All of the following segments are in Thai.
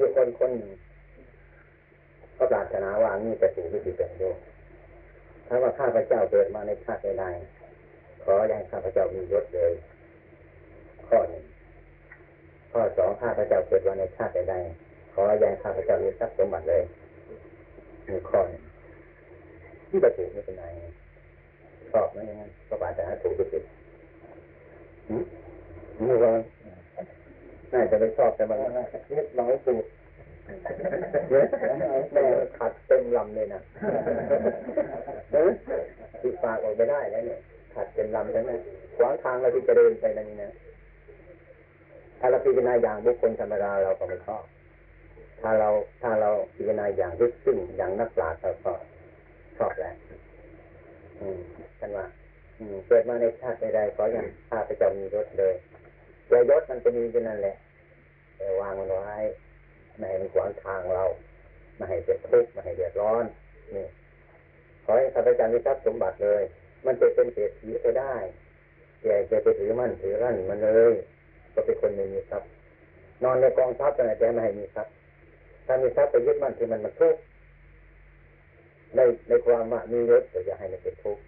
มีคนคนหนึ่งก็ปรารถนาว่านี่จะสู่วิธีเป็นโยถ้าว่าข้าพเจ้าเกิดมาในชาติใดขอให้ข้าพเจ้ามียศเลย ข้อหนึ่งข้อสองข้าพเจ้าเกิดมาในชาติใดขอให้ข้าพเจ้ามีทรัพย์สมบัติเลยมีข้อหนึ่งที่ประถูกไม่เป็นไรชอบไหมงั้นก็ปรารถนาถูกที่สุดนี่ว่า น่าจะไม่ชอบแต่มันเล็กน้อยสูดแม่ขัดเต็มลำเลยนะติดปากออกไปได้แล้วเนี่ยขัดเต็มลำใช่ไหมขวางทางเราที่จะเดินไปนั่นนี่นะถ้าเราพิจารณาอย่างบุคคลธรรมดาเราก็ไม่ชอบถ้าเราถ้าเราพิจารณาอย่างลึกซึ้งอย่างนักปราชญ์เราก็ชอบแหละอืมกันว่าเกิดมาในชาติใดๆก็ยังข้าพเจ้ามียศเลย แต่ยศมันจะมีอยู่นั่นแหละแต่วางมันไว้ไม่ให้มันขวางทางเราไม่ให้เป็นทุกข์ไม่ให้เดือดร้อนนี่ขอให้ข้าพเจ้ามีทรัพย์สมบัติเลย มันจะเป็นเศรษฐีก็ได้แกจะไปถือมั่นถือรั่นมันเลย ก็เป็นคนไม่มีทรัพย์นอนในกองทรัพย์แต่ไม่ให้มีทรัพย์ถ้ามีทรัพย์ไปยึดมั่นที่มันมันทุกข์ในในความว่ามียศแต่อย่าให้มันเป็นทุกข์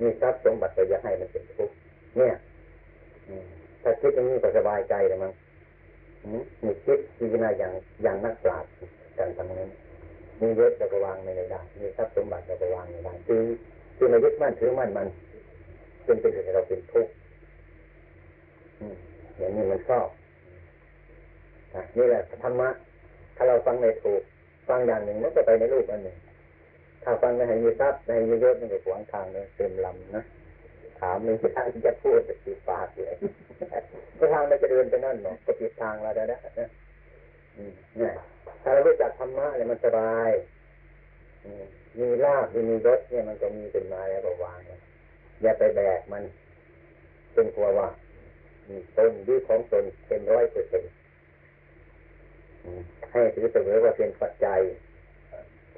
มีทรัพย์สมบัติแต่อย่าให้มันเป็นทุกข์เนี่ย ถ้าคิดอย่างนี้ก็สบายใจเลยมั้งมีคิดพิจารณาอย่างอย่างนักปราชญ์กันทำนั้น มีเยศจะก็วางไม่ได้มีทรัพย์สมบัติจะก็วางไม่ได้คือคือเรายึดมั่นถือมั่นมันจนเป็นเหตุให้เราเป็นทุกข์อย่างนี้มันชอบนี่แหละธรรมะถ้าเราฟังไม่ถูก ฟังอย่างหนึ่งมันก็ไปในรูปอันหนึ่ง ถ้าฟังไม่ให้มีทรัพย์ไม่ให้มียศมันก็ขวางทางเลยเต็มลำนะ ถามไม่ทางจะพูดติดปากเลยก็ทางเราจะเดินไปนั่นเนาะก็ปิดทางเราได้แล้วนะถ้าเรารู้จักธรรมะเนี่ยมันสบายมีลาบมีรถเนี่ยมันก็มีเป็นมาแล้วก็วางอย่าไปแบกมันเป็นกลัวว่าตนดีของตนเป็นร้อยเปอร์เซ็นต์ให้ถือเสมอว่าเป็นปัจจัย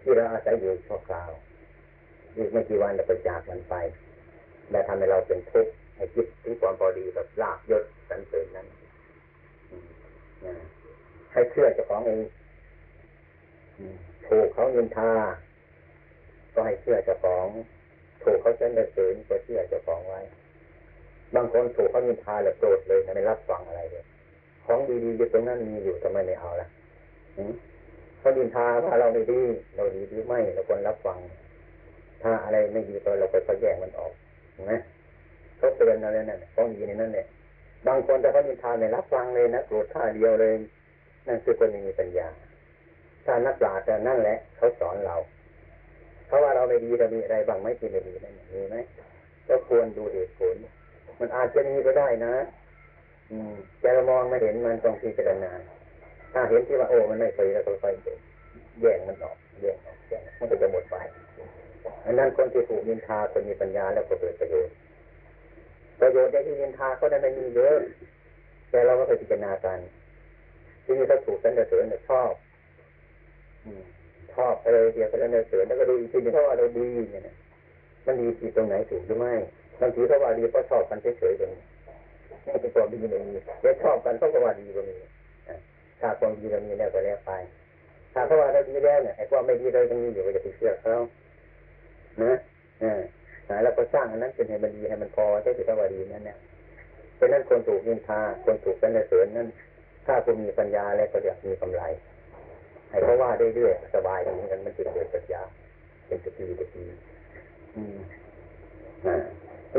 ที่เราอาศัยอยู่ชั่วคราวอีกไม่กี่วันเราไปจากมันไป และทำให้เราเป็นทุกข์ให้คิดถึงความพอดีแบบลาบยศสันเสริญนั้นให้เชื่อเจ้าของเองถูกเขายินทา ก็ให้เชื่อเจ้าของถูกเขาเสนอเสริญก็เชื่อเจ้าของไว้ บางคนถูกเขายินทาแล้วโกรธเลยไม่รับฟังอะไรเลยของดีๆอยู่ตรงนั้นมีอยู่ทำไมไม่เอาล่ะเขายินทาว่าเราไม่ดี เราดีหรือไม่เราควรรับฟัง ถ้าอะไรไม่ดีตัวเราไปแยกมันออก นะเขาเตือนอะไรนั่นของดีในนั้นเนี่ยบางคนแต่เขามีทานในรับฟังเลยนะโกรธท่าเดียวเลย นั่นคือคนมีปัญญา ถ้านักปราชญ์นั่นแหละเขาสอนเราเขาว่าเราไม่ดีเรามีอะไรบางไหมที่ไม่ดีนั่นมีไหมก็ควรดูเหตุผล มันอาจจะมีก็ได้นะ อืมจะมองไม่เห็นมันต้องพิจารณาถ้าเห็นที่ว่าโอ้มันไม่เคยแล้วก็ค่อยแย่งมันออกแย่งออกแย่งมันก็จะหมดไป อันนั้นคนที่ถูกนินทาคนมีปัญญาแล้วก็เกิดประโยชน์ประโยชน์ในที่นินทาเขาได้ไม่มีเยอะแต่เราก็ไปพิจารณากัน ที่นี่เขาถูกสันเสริญชอบชอบอะไรเดียวก็สันเสริญแล้วก็ดูอีกทีนึงเขาว่าเราดีเนี่ยมันดีที่ตรงไหนถูกหรือไม่บางทีเขาว่าดีเพราะชอบกันเฉยๆตรงนี้นี่เป็นความดีไม่มีแต่ชอบกันเพราะว่าดีก็มีถ้าความดีเรามีแล้วก็แล้วไปถ้าเขาว่าเราดีแล้วเนี่ยไอ้ความไม่ดีเรายังมีอยู่ก็จะไปเชื่อเขา นะอ่าแล้วก็สร้างอันนั้นเป็นให้มันดีให้มันพอใช่ถือว่าดีนั่นเนี่ยเพราะนั้นคนถูกนินทาคนถูกกันเสริญนั้นถ้าคุณมีปัญญาแล้วก็จะมีกำไรให้เพราะว่าเรื่อยๆสบายอย่างนี้กันมันจะเกิดปัญญา เป็นสติสติอืมอ่า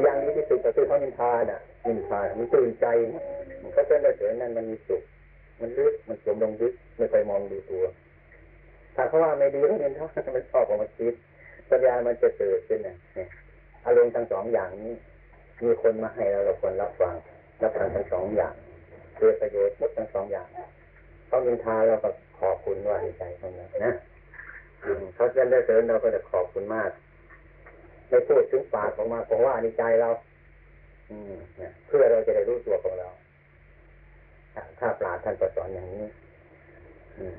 อย่างนี้ที่สุดก็คือเขานินทาน่ะนินทามันตื่นใจมันก็เป็นเสริญนั้นมันมีสุข มันลึกมันจมลงลึกไม่ไปมองดูตัว ถ้าเขาว่าไม่ดีก็นินทามันชอบออกมาคิด ปัญญามันจะเกิดขึ้นนะเนี่ยอารมณ์ทั้งสองอย่างนี้ มีคนมาให้เราเราควรรับฟังรับฟังทั้งสองอย่างเกิดประโยชน์มุดทั้งสองอย่างเขายินทาเราก็ขอบคุณว่าใจตรงนั้นะเขาจะได้เสริญเราก็จะขอบคุณมากไม่พูดถึงปากออกมาเพราะว่าดีใจเรา อืมเพื่อเราจะได้รู้ตัวของเราถ้าปราดท่านประสอนอย่างนี้อืม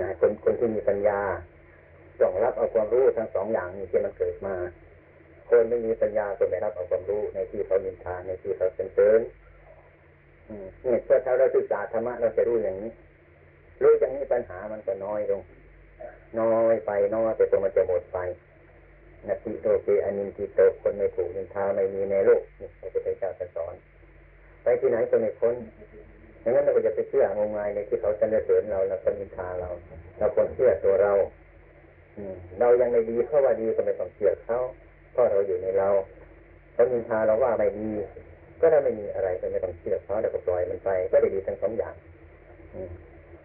นะคนคนที่มีปัญญา ต้องรับเอาความรู้ทั้งสองอย่างนี้ที่มันเกิดมา คนไม่มีปัญญาก็ไม่รับเอาความรู้ในที่เขานินทาในที่เขาเป็นเตือนนี่เพื่อถ้าเราศึกษาธรรมะเราจะรู้อย่างนี้ รู้อย่างนี้ปัญหามันก็น้อยลง น้อยไปน้อยไปตัวมันจะหมดไปนาทีโตเกอนินติโตคนไม่ถูกนินทาไม่มีในโลกนี่พระพุทธเจ้าจะสอน ไปที่ไหนก็ไม่พ้นดังนั้นเราก็จะไปเชื่องมงายในที่เขาสรรเสริญเราแล้วก็นินทาเราเราควรเชื่อตัวเรา เรายังไม่ดีเพราะว่าดีก็ไม่ต้องเชื่อเขาเพราะเราอยู่ในเราเขานินทาเราว่าไม่ดี ก็ได้ไม่มีอะไรก็ไม่ต้องเชื่อเขาแล้วก็ปล่อยมันไป ก็ได้ดีทั้งสองอย่าง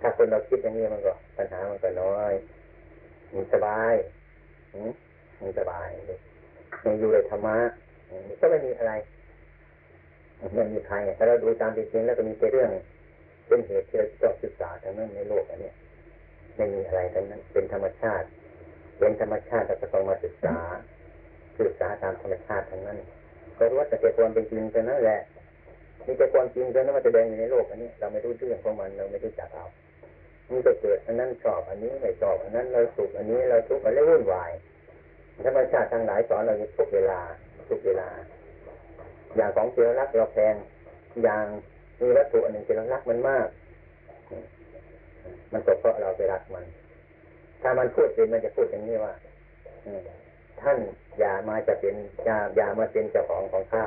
ถ้าคนเราคิดอย่างนี้มันก็ปัญหามันก็น้อยมันสบายมมันสบายมันอยู่ในธรรมะก็ไม่มีอะไรไม่มีใครถ้าเราดูตามจริงๆแล้วก็มีแต่เรื่อง เป็นเหตุที่เราต้องศึกษาทั้งนั้นในโลกอันนี้ไม่มีอะไรทั้งนั้นเป็นธรรมชาติ เป็นธรรมชาติเราก็ต้องมาศึกษา ศึกษาตามธรรมชาติทั้งนั้น ก็รู้ว่าแต่ความเป็นจริงแต่นั่นแหละมีแต่ความจริงแต่นั้นมันแสดงอยู่ในโลกอันนี้ เราไม่รู้เรื่องของมันเราไม่รู้จักเอามันก็เกิดอันนั้นชอบอันนี้ไม่ชอบอันนั้นเราสุขอันนี้เราทุกข์อันนี้วุ่นวายธรรมชาติทั้งหลายสอนเราทุกเวลาทุกเวลา อย่างของที่เรารักเราแพงอย่างมีวัตถุอันหนึ่งที่เรารักมันมาก มันก็เพราะเราไปรักมัน ถ้ามันพูดเป็นมันจะพูดอย่างนี้ว่าท่านอย่ามาจะเป็นอย่าอย่ามาเป็นเจ้าของของข้า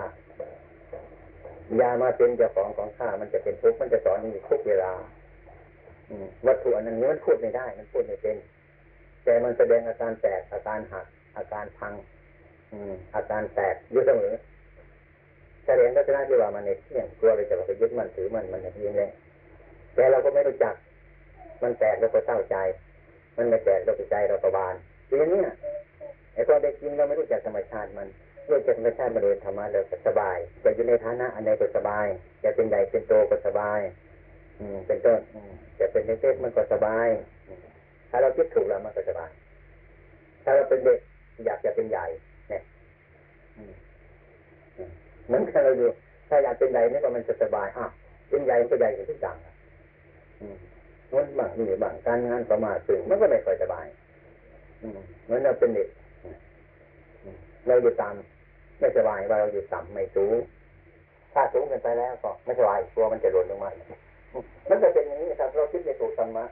อย่ามาเป็นเจ้าของของข้ามันจะเป็นทุกข์มันจะสอนอยู่ทุกเวลาวัตถุอันนั้นนี้มันพูดไม่ได้ มันพูดไม่เป็น แต่มันแสดงอาการแตกอาการหัก อาการพัง อืม อาการแตกอยู่เสมอแสดงลักษณะที่ว่ามันในเที่ยงกลัวเลยจะไปยึดมันถือมันมันอย่างนี้เลยแต่เราก็ไม่รู้จัก มันแตกแล้วก็เศร้าใจ มันไม่แตกเราก็ใจเราก็บานทีนี้ไอ้ความเป็นจริงเราไม่รู้จักธรรมชาติมันรู้จักธรรมชาติมาโดยธรรมะเราสบายจะอยู่ในฐานะอันใดก็สบายจะเป็นใหญ่เป็นโตก็สบาย อืม เป็นต้นจะเป็นเล็กๆมันก็สบาย ถ้าเราคิดถูกแล้วมันก็สบาย ถ้าเราเป็นเด็กอยากจะเป็นใหญ่เนี่ยเหมือนกันเราดูถ้าอยากเป็นใหญ่เนี่ยก็มันจะสบายอะเป็นใหญ่ก็ใหญ่กว่าทุกอย่างอะ มันบางนี่บางการงานประมาทถึงมันก็ไม่ค่อยสบายเหมือนเราเป็นเด็กเราอยู่ต่ำไม่สบายว่าเราอยู่ต่ำไม่สูงถ้าสูงเกินไปแล้วก็ไม่สบายตัวมันจะหล่นลงมาอีกมันจะเป็นอย่างนี้ครับเราคิดไม่ถูกธรรมะ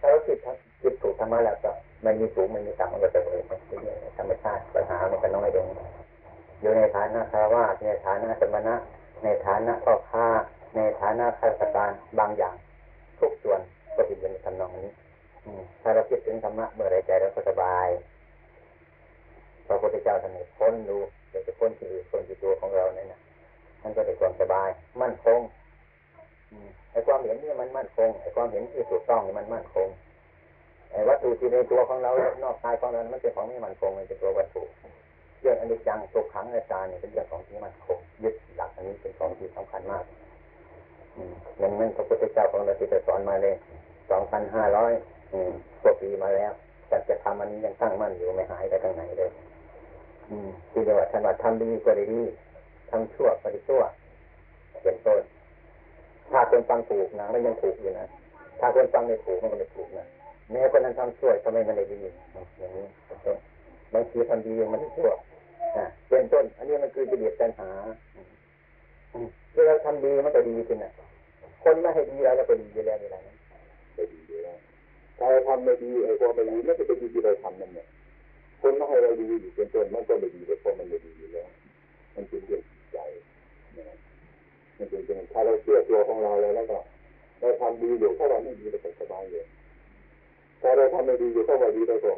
ถ้าเราคิดคิดถูกธรรมะแล้วก็มันมีสูงมันมีต่ำมันก็จะเองธรรมชาติปัญหามันก็น้อยลงอยู่ในฐานะคารวะในฐานะสมณะในฐานะพ่อค้าในฐานะข้าราชการบางอย่าง ทุกส่วน ก็เป็นอย่างทำนองนี้ถ้าเราคิดถึงธรรมะเมื่อไรใจเราก็สบายพระพุทธเจ้าท่านให้พ้นดูเดี๋ยวจะพ้นที่อื่นพ้นที่ตัวของเราเนี่ยนะมันก็ได้ความสบาย มั่นคงไอ้ความเห็นนี่มันมั่นคงไอ้ความเห็นที่ถูกต้องนี่มันมั่นคงไอ้วัตถุที่ในตัวของเรานอกกายของเรามันเป็นของไม่มั่นคงมันเป็นตัววัตถุเรื่องอนิจจังตัวขังในตาเนี่ยเป็นเรื่องของที่มั่นคงยึดหลักอันนี้เป็นของที่สำคัญมากอย่างนั้นพระพุทธเจ้าของเราที่จะสอนมาเลย สองพันห้าร้อยกว่าปีมาแล้วแต่จะทำมันนี้ยังตั้งมั่นอยู่ไม่หายไปทางไหนเลยอืมที่เรียกว่าท่านว่าทำดีก็ดีทำชั่วก็ด้ชั่วเป็นต้น ถ้าคนฟังถูกนะมันยังถูกอยู่นะถ้าคนฟังไม่ถูกมันก็ไม่ถูกนะแม้คนนั้นทำชั่วทำไมมันได้ดีอย่างนี้บางทีทำดีมันไม่ชั่วเป็นต้น อันนี้มันคือจะเบียดปัญหาเวลาทำดีมันก็ดีขึ้นนะคนไม่ให้ดีเราก็ดีอยู่แล้วเวลานั้ ไม่ดีอยู่แล้วถ้าเราทำไม่ดีไอ้ความไม่ดีไม่ใช่เป็นดีที่เราทำนั่นเนี่ยคนไม่ให้เราดีอยู่เป็นต้นมันก็ไม่ดีแต่พอมันไม่ดีอยู่แล้ว มันเป็นเรื่องจิตใจนะมันเป็นเรื่องถ้าเราเชื่อตัวของเราแล้วแล้วก็เราทำดีอยู่ถ้าเราไม่ดีเราก็สบายเลยถ้าเราทำไม่ดีอยู่ถ้าเราดีเราก็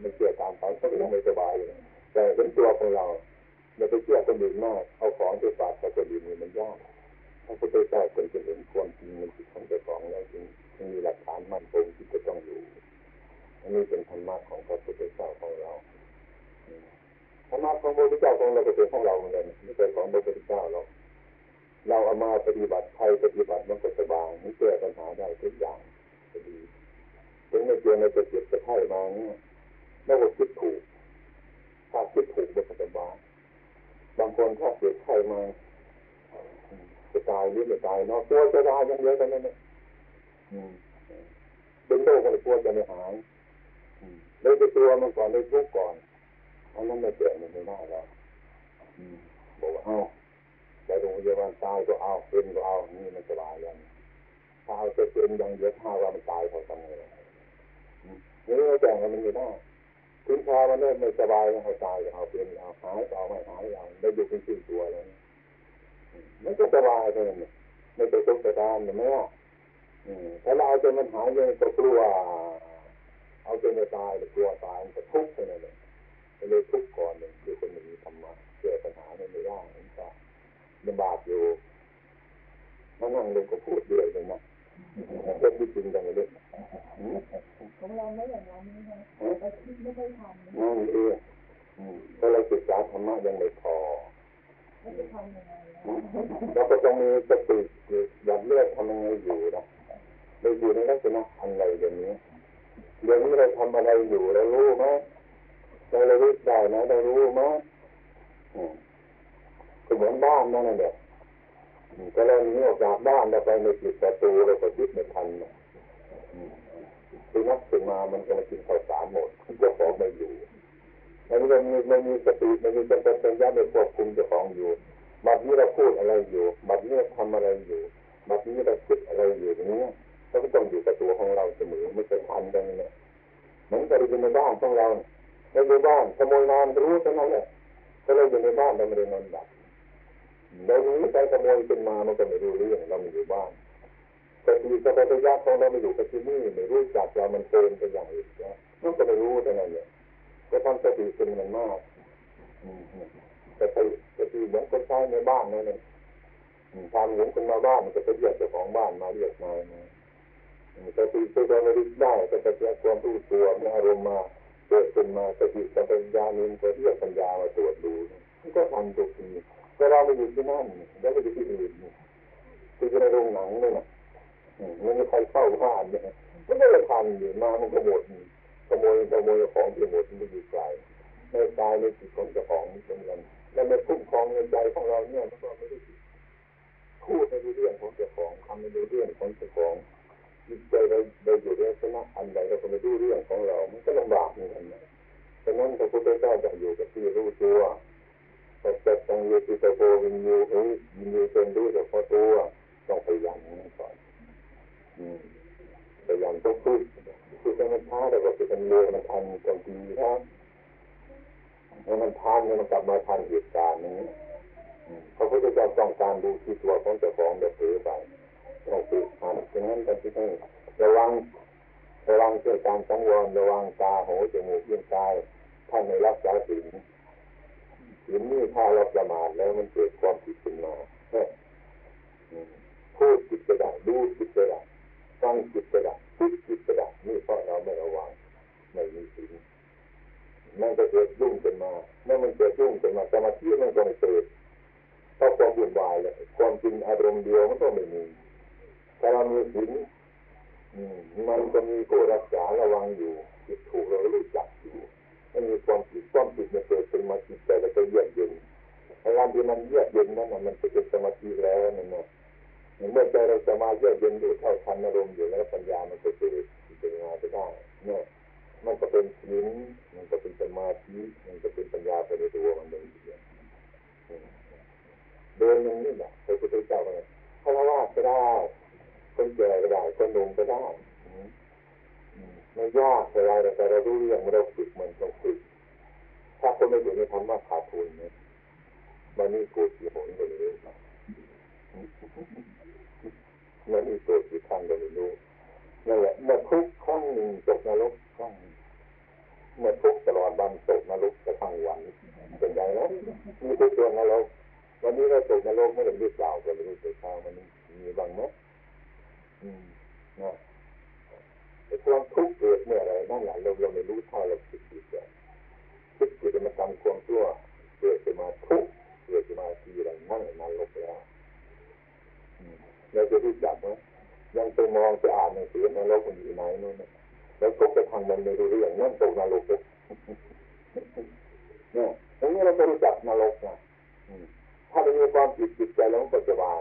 ไม่เชื่อตามไปก็ยังไม่สบายเลยแต่เป็นตัวของเราเราไปเชื่อคนอื่นมากเอาของไปฝากกับคนอื่นมันยากพระพุทธเจ้คนจะเห็นความจริงมันจิตของเจ้าของแล้วจึง มีหลักฐานมั่นคงที่จะต้องอยู่อันนี้เป็นธรรมะของพระพุทธเจ้าของเราธรรมะของพระพุทธเจ้าของเราก็เป็นของเราเหมือนกันไม่ใช่ของพระพุทธเจ้าเราเราเอามาปฏิบัติใครปฏิบัติมันก็สบายมันแก้ปัญหาได้ทุกอย่างก็ดีถึงในเพียงในจะเจ็บจะไข้มาเนี่ยเราก็คิดถูกถ้าคิดถูกมันก็สบายบางคนถ้าเจ็บไข้มาจะตายหรือไม่ตายเนาะตัวจะตายยังเยอะกันนั่นเอง เป็นโรคอะไรกลัวจะไม่หายเลยไปตัวมันก่อนเลยทุกข์ก่อนอันนั้นไม่เจ็บมันไม่ได้แล้วบอกว่าเอาไปโรงพยาบาลตายก็เอาเป็นก็เอานี่มันสบายแล้วถ้าเอาจะเป็นยังเยอะถ้าว่ามันตายเขาทำไงนี่แจ้งมันไม่ได้ถึงพอมันเริ่มไม่สบายแล้วเอาตายเอาเป็นเอาหายเอาไม่หายเอาได้อยู่เป็นชื่อตัวแล้วมันก็สบายเท่านั้นไม่ไปทุกข์ไปทานเห็นไหมล่ะ ถ้าเราเอาจนมันหายเลยก็กลัว เอาจนจะตายกลัวตายมันก็ทุกข์ไปเลยเลยทุกข์ก่อนเลยคือคนมีธรรมะแก้ปัญหาไม่ได้มันก็ลำบากอยู่มานั่งลงก็พูดเรื่อยเลยนะเรื่องที่จริงจังเลยของเราไม่อย่างนั้นนะคะเราคิดไม่ค่อยทำนั่นเองถ้าเราศึกษาธรรมะยังไม่พอไม่จะทำยังไงเราก็ต้องมีสติหยัดเลือดทำยังไงอยู่นะ เราอยู่ในลักษณะอะไรเดี๋ยวนี้เดี๋ยวนี้เราทำอะไรอยู่เรารู้ไหมเราเรารู้ได้ไหมเรารู้ไหมก็เหมือนบ้านนั่นแหละก็เราหนีออกจากบ้านเราไปในจิตประตูเราก็ยึดไม่ทันคือนักขึ้นมามันก็มากินข้าวสารหมดเจ้าของไม่อยู่มันไม่มีไม่มีสติไม่มีสัมปชัญญะในควบคุมเจ้าของอยู่บัดนี้เราพูดอะไรอยู่บัดนี้เราทำอะไรอยู่บัดนี้เราคิดอะไรอยู่อย่างนี้ เราก็ต้องอยู่กับตัวของเราเสมอไม่เคยทันกันเลยเหมือนกับเรอยู่ในบ้านของเราเราอยู่บ้านขโมยนอนรู้เท่านั้นแหละถ้าเราอยู่ในบ้านเราไม่ได้นอนหลับเรานีไปขโมยขึ้นมามันก็ไม่รู้เรื่องเราไม่อยู่บ้านแต่ทีสัมปชัญญะของเราไม่อยู่กับที่นี่ไม่รู้จักเรามันเกินไปอย่างอื่นนะมันก็ไม่รู้เท่านั้นเนี่ยก็ทำสติเป็นมันมากแต่ไปแต่ทีเหมือนคนใช้ในบ้านนั่นเองทำเหมือนคนมาบ้านมันก็ไปเรียกเจ้าของบ้านมาเรียกมา สติช่วยเราระลึกได้ก็จะเกิดความรู้ตัวมีอารมณ์มาเกิดขึ้นมาสติสัมปชัญญะนี้ก็เรียกปัญญามาตรวจดูมันก็ทำทุกทีแต่เราไม่อยู่ที่นั่นแล้วก็อยู่ที่อื่นคือในโรงหนังนี่นะมันไม่ใครเข้าบ้านเนี่ยมันก็เลยทันอยู่มามันก็หมดขโมยขโมยของที่หมดมันอยู่ไกลในกายในจิตของเจ้าของเป็นกันแล้วในคุ้มครองในใจของเราเนี่ยมันก็ไม่ได้พูดในเรื่องของเจ้าของทำในเรื่องของเจ้าของ จิตใจเราเราอยู่ในสนะอันใดเราก็ไม่รู้เรื่องของเรา มันก็ลำบากเหมือนกันฉะนั้นพระพุทธเจ้าจะอยู่กับที่รู้ตัวแต่จะต้องอยู่ที่ตะโกวินยูเฮ้ยวินยูจนรู้แต่พอตัวต้องพยายามนั่นก่อนพยายามต้องพูดคือมันช้าแต่ว่าจะเป็นเร็วมันทันตรงดีครับเมื่อมันทันมันกลับมาทันเหตุการณ์นี้พระพุทธเจ้าต้องการดูที่ตัวของเจ้าของเดือดร้อไป ต้องฝึกหัดฉะนั้นการที่ต้องระวังระวังเรื่องการสังวรระวังตาหูจมูกเลี้ยงกายท่านในรักษาศีลศีลนี่ถ้าเราประมาทแล้วมันเกิดความผิดขึ้นมาพูดจิตกระดับดูจิตกระดับฟังจิตกระดับคิดจิตกระดับนี่เพราะเราไม่ระวังไม่มีศีลมันก็เกิดยุ่งขึ้นมาเมื่อมันเกิดยุ่งขึ้นมาสมาธิมันก็ไม่เกิดเพราะความวุ่นวายเลยความจริงอารมณ์เดียวมันก็ไม่มี ถ้าเรามีศีลมันก็มีผู้รักษาระวังอยู่จิตถูกเรารู้จักอยู่ไมันมีความผิดความผิดมันเกิดขึ้นมาจิตใจเราก็เยือกเย็นในการที่มันเยือกเย็นนั้นมันจะเป็นสมาธิแล้วนั่นนะเมื่อใจเราจะมาเยือกเย็นด้วยเท่าทันอารมณ์อยู่แล้วปัญญามันก็เกิดพิจารณาไปได้เนี่ยมันก็เป็นศีลมันก็เป็นสมาธิมันก็เป็นปัญญาไปในตัวมันเองเดินอย่างนี้แหละพระพุทธเจ้าเนี่ยพระว่าก็ได้ คนแก่ก็ได้คนหนุ่มก็ได้ไม่ยากอะไรแต่เรารู้เรื่องเราฝึกมันต้องฝึกถ้าคนไม่อยู่ในธรรมะขาดทุนเนี่ยมันนี่กูกี่หนก็ไม่รู้มันนี่ตัวกี่ครั้งก็ไม่รู้นั่นแหละเมื่อทุกครั้งหนึ่งตกนรกครั้งเมื่อทุกตลอดวันตกนรกกระทั่งวันเป็นไงนะมีทุกตัวนรกวันนี้เราตกนรกไม่ได้รีบเปล่าก็ไม่รู้ตัวเช้ามันมีบ้างไหม นะไอ้ความทุกข์เกิดเมื่อไรนั่นแหละเราเราไม่รู้เท่าเราคิดผิดเลยคิดผิดมาทำความชั่วเกิดขึ้นมาทุกข์เกิดขึ้นมาทีไรนั่นนรกแล้วเราจะรู้จักไหมยังไปมองไปอ่านหนังสือนรกมันอยู่ไหนนู่นแล้วทุกข์ไปทางมันไม่รู้เรื่องนั่นตกนรกเนี่ยตรงนี้เราจะรู้จักนรกนะถ้าเรามีความผิดจิตใจเราก็จะวาง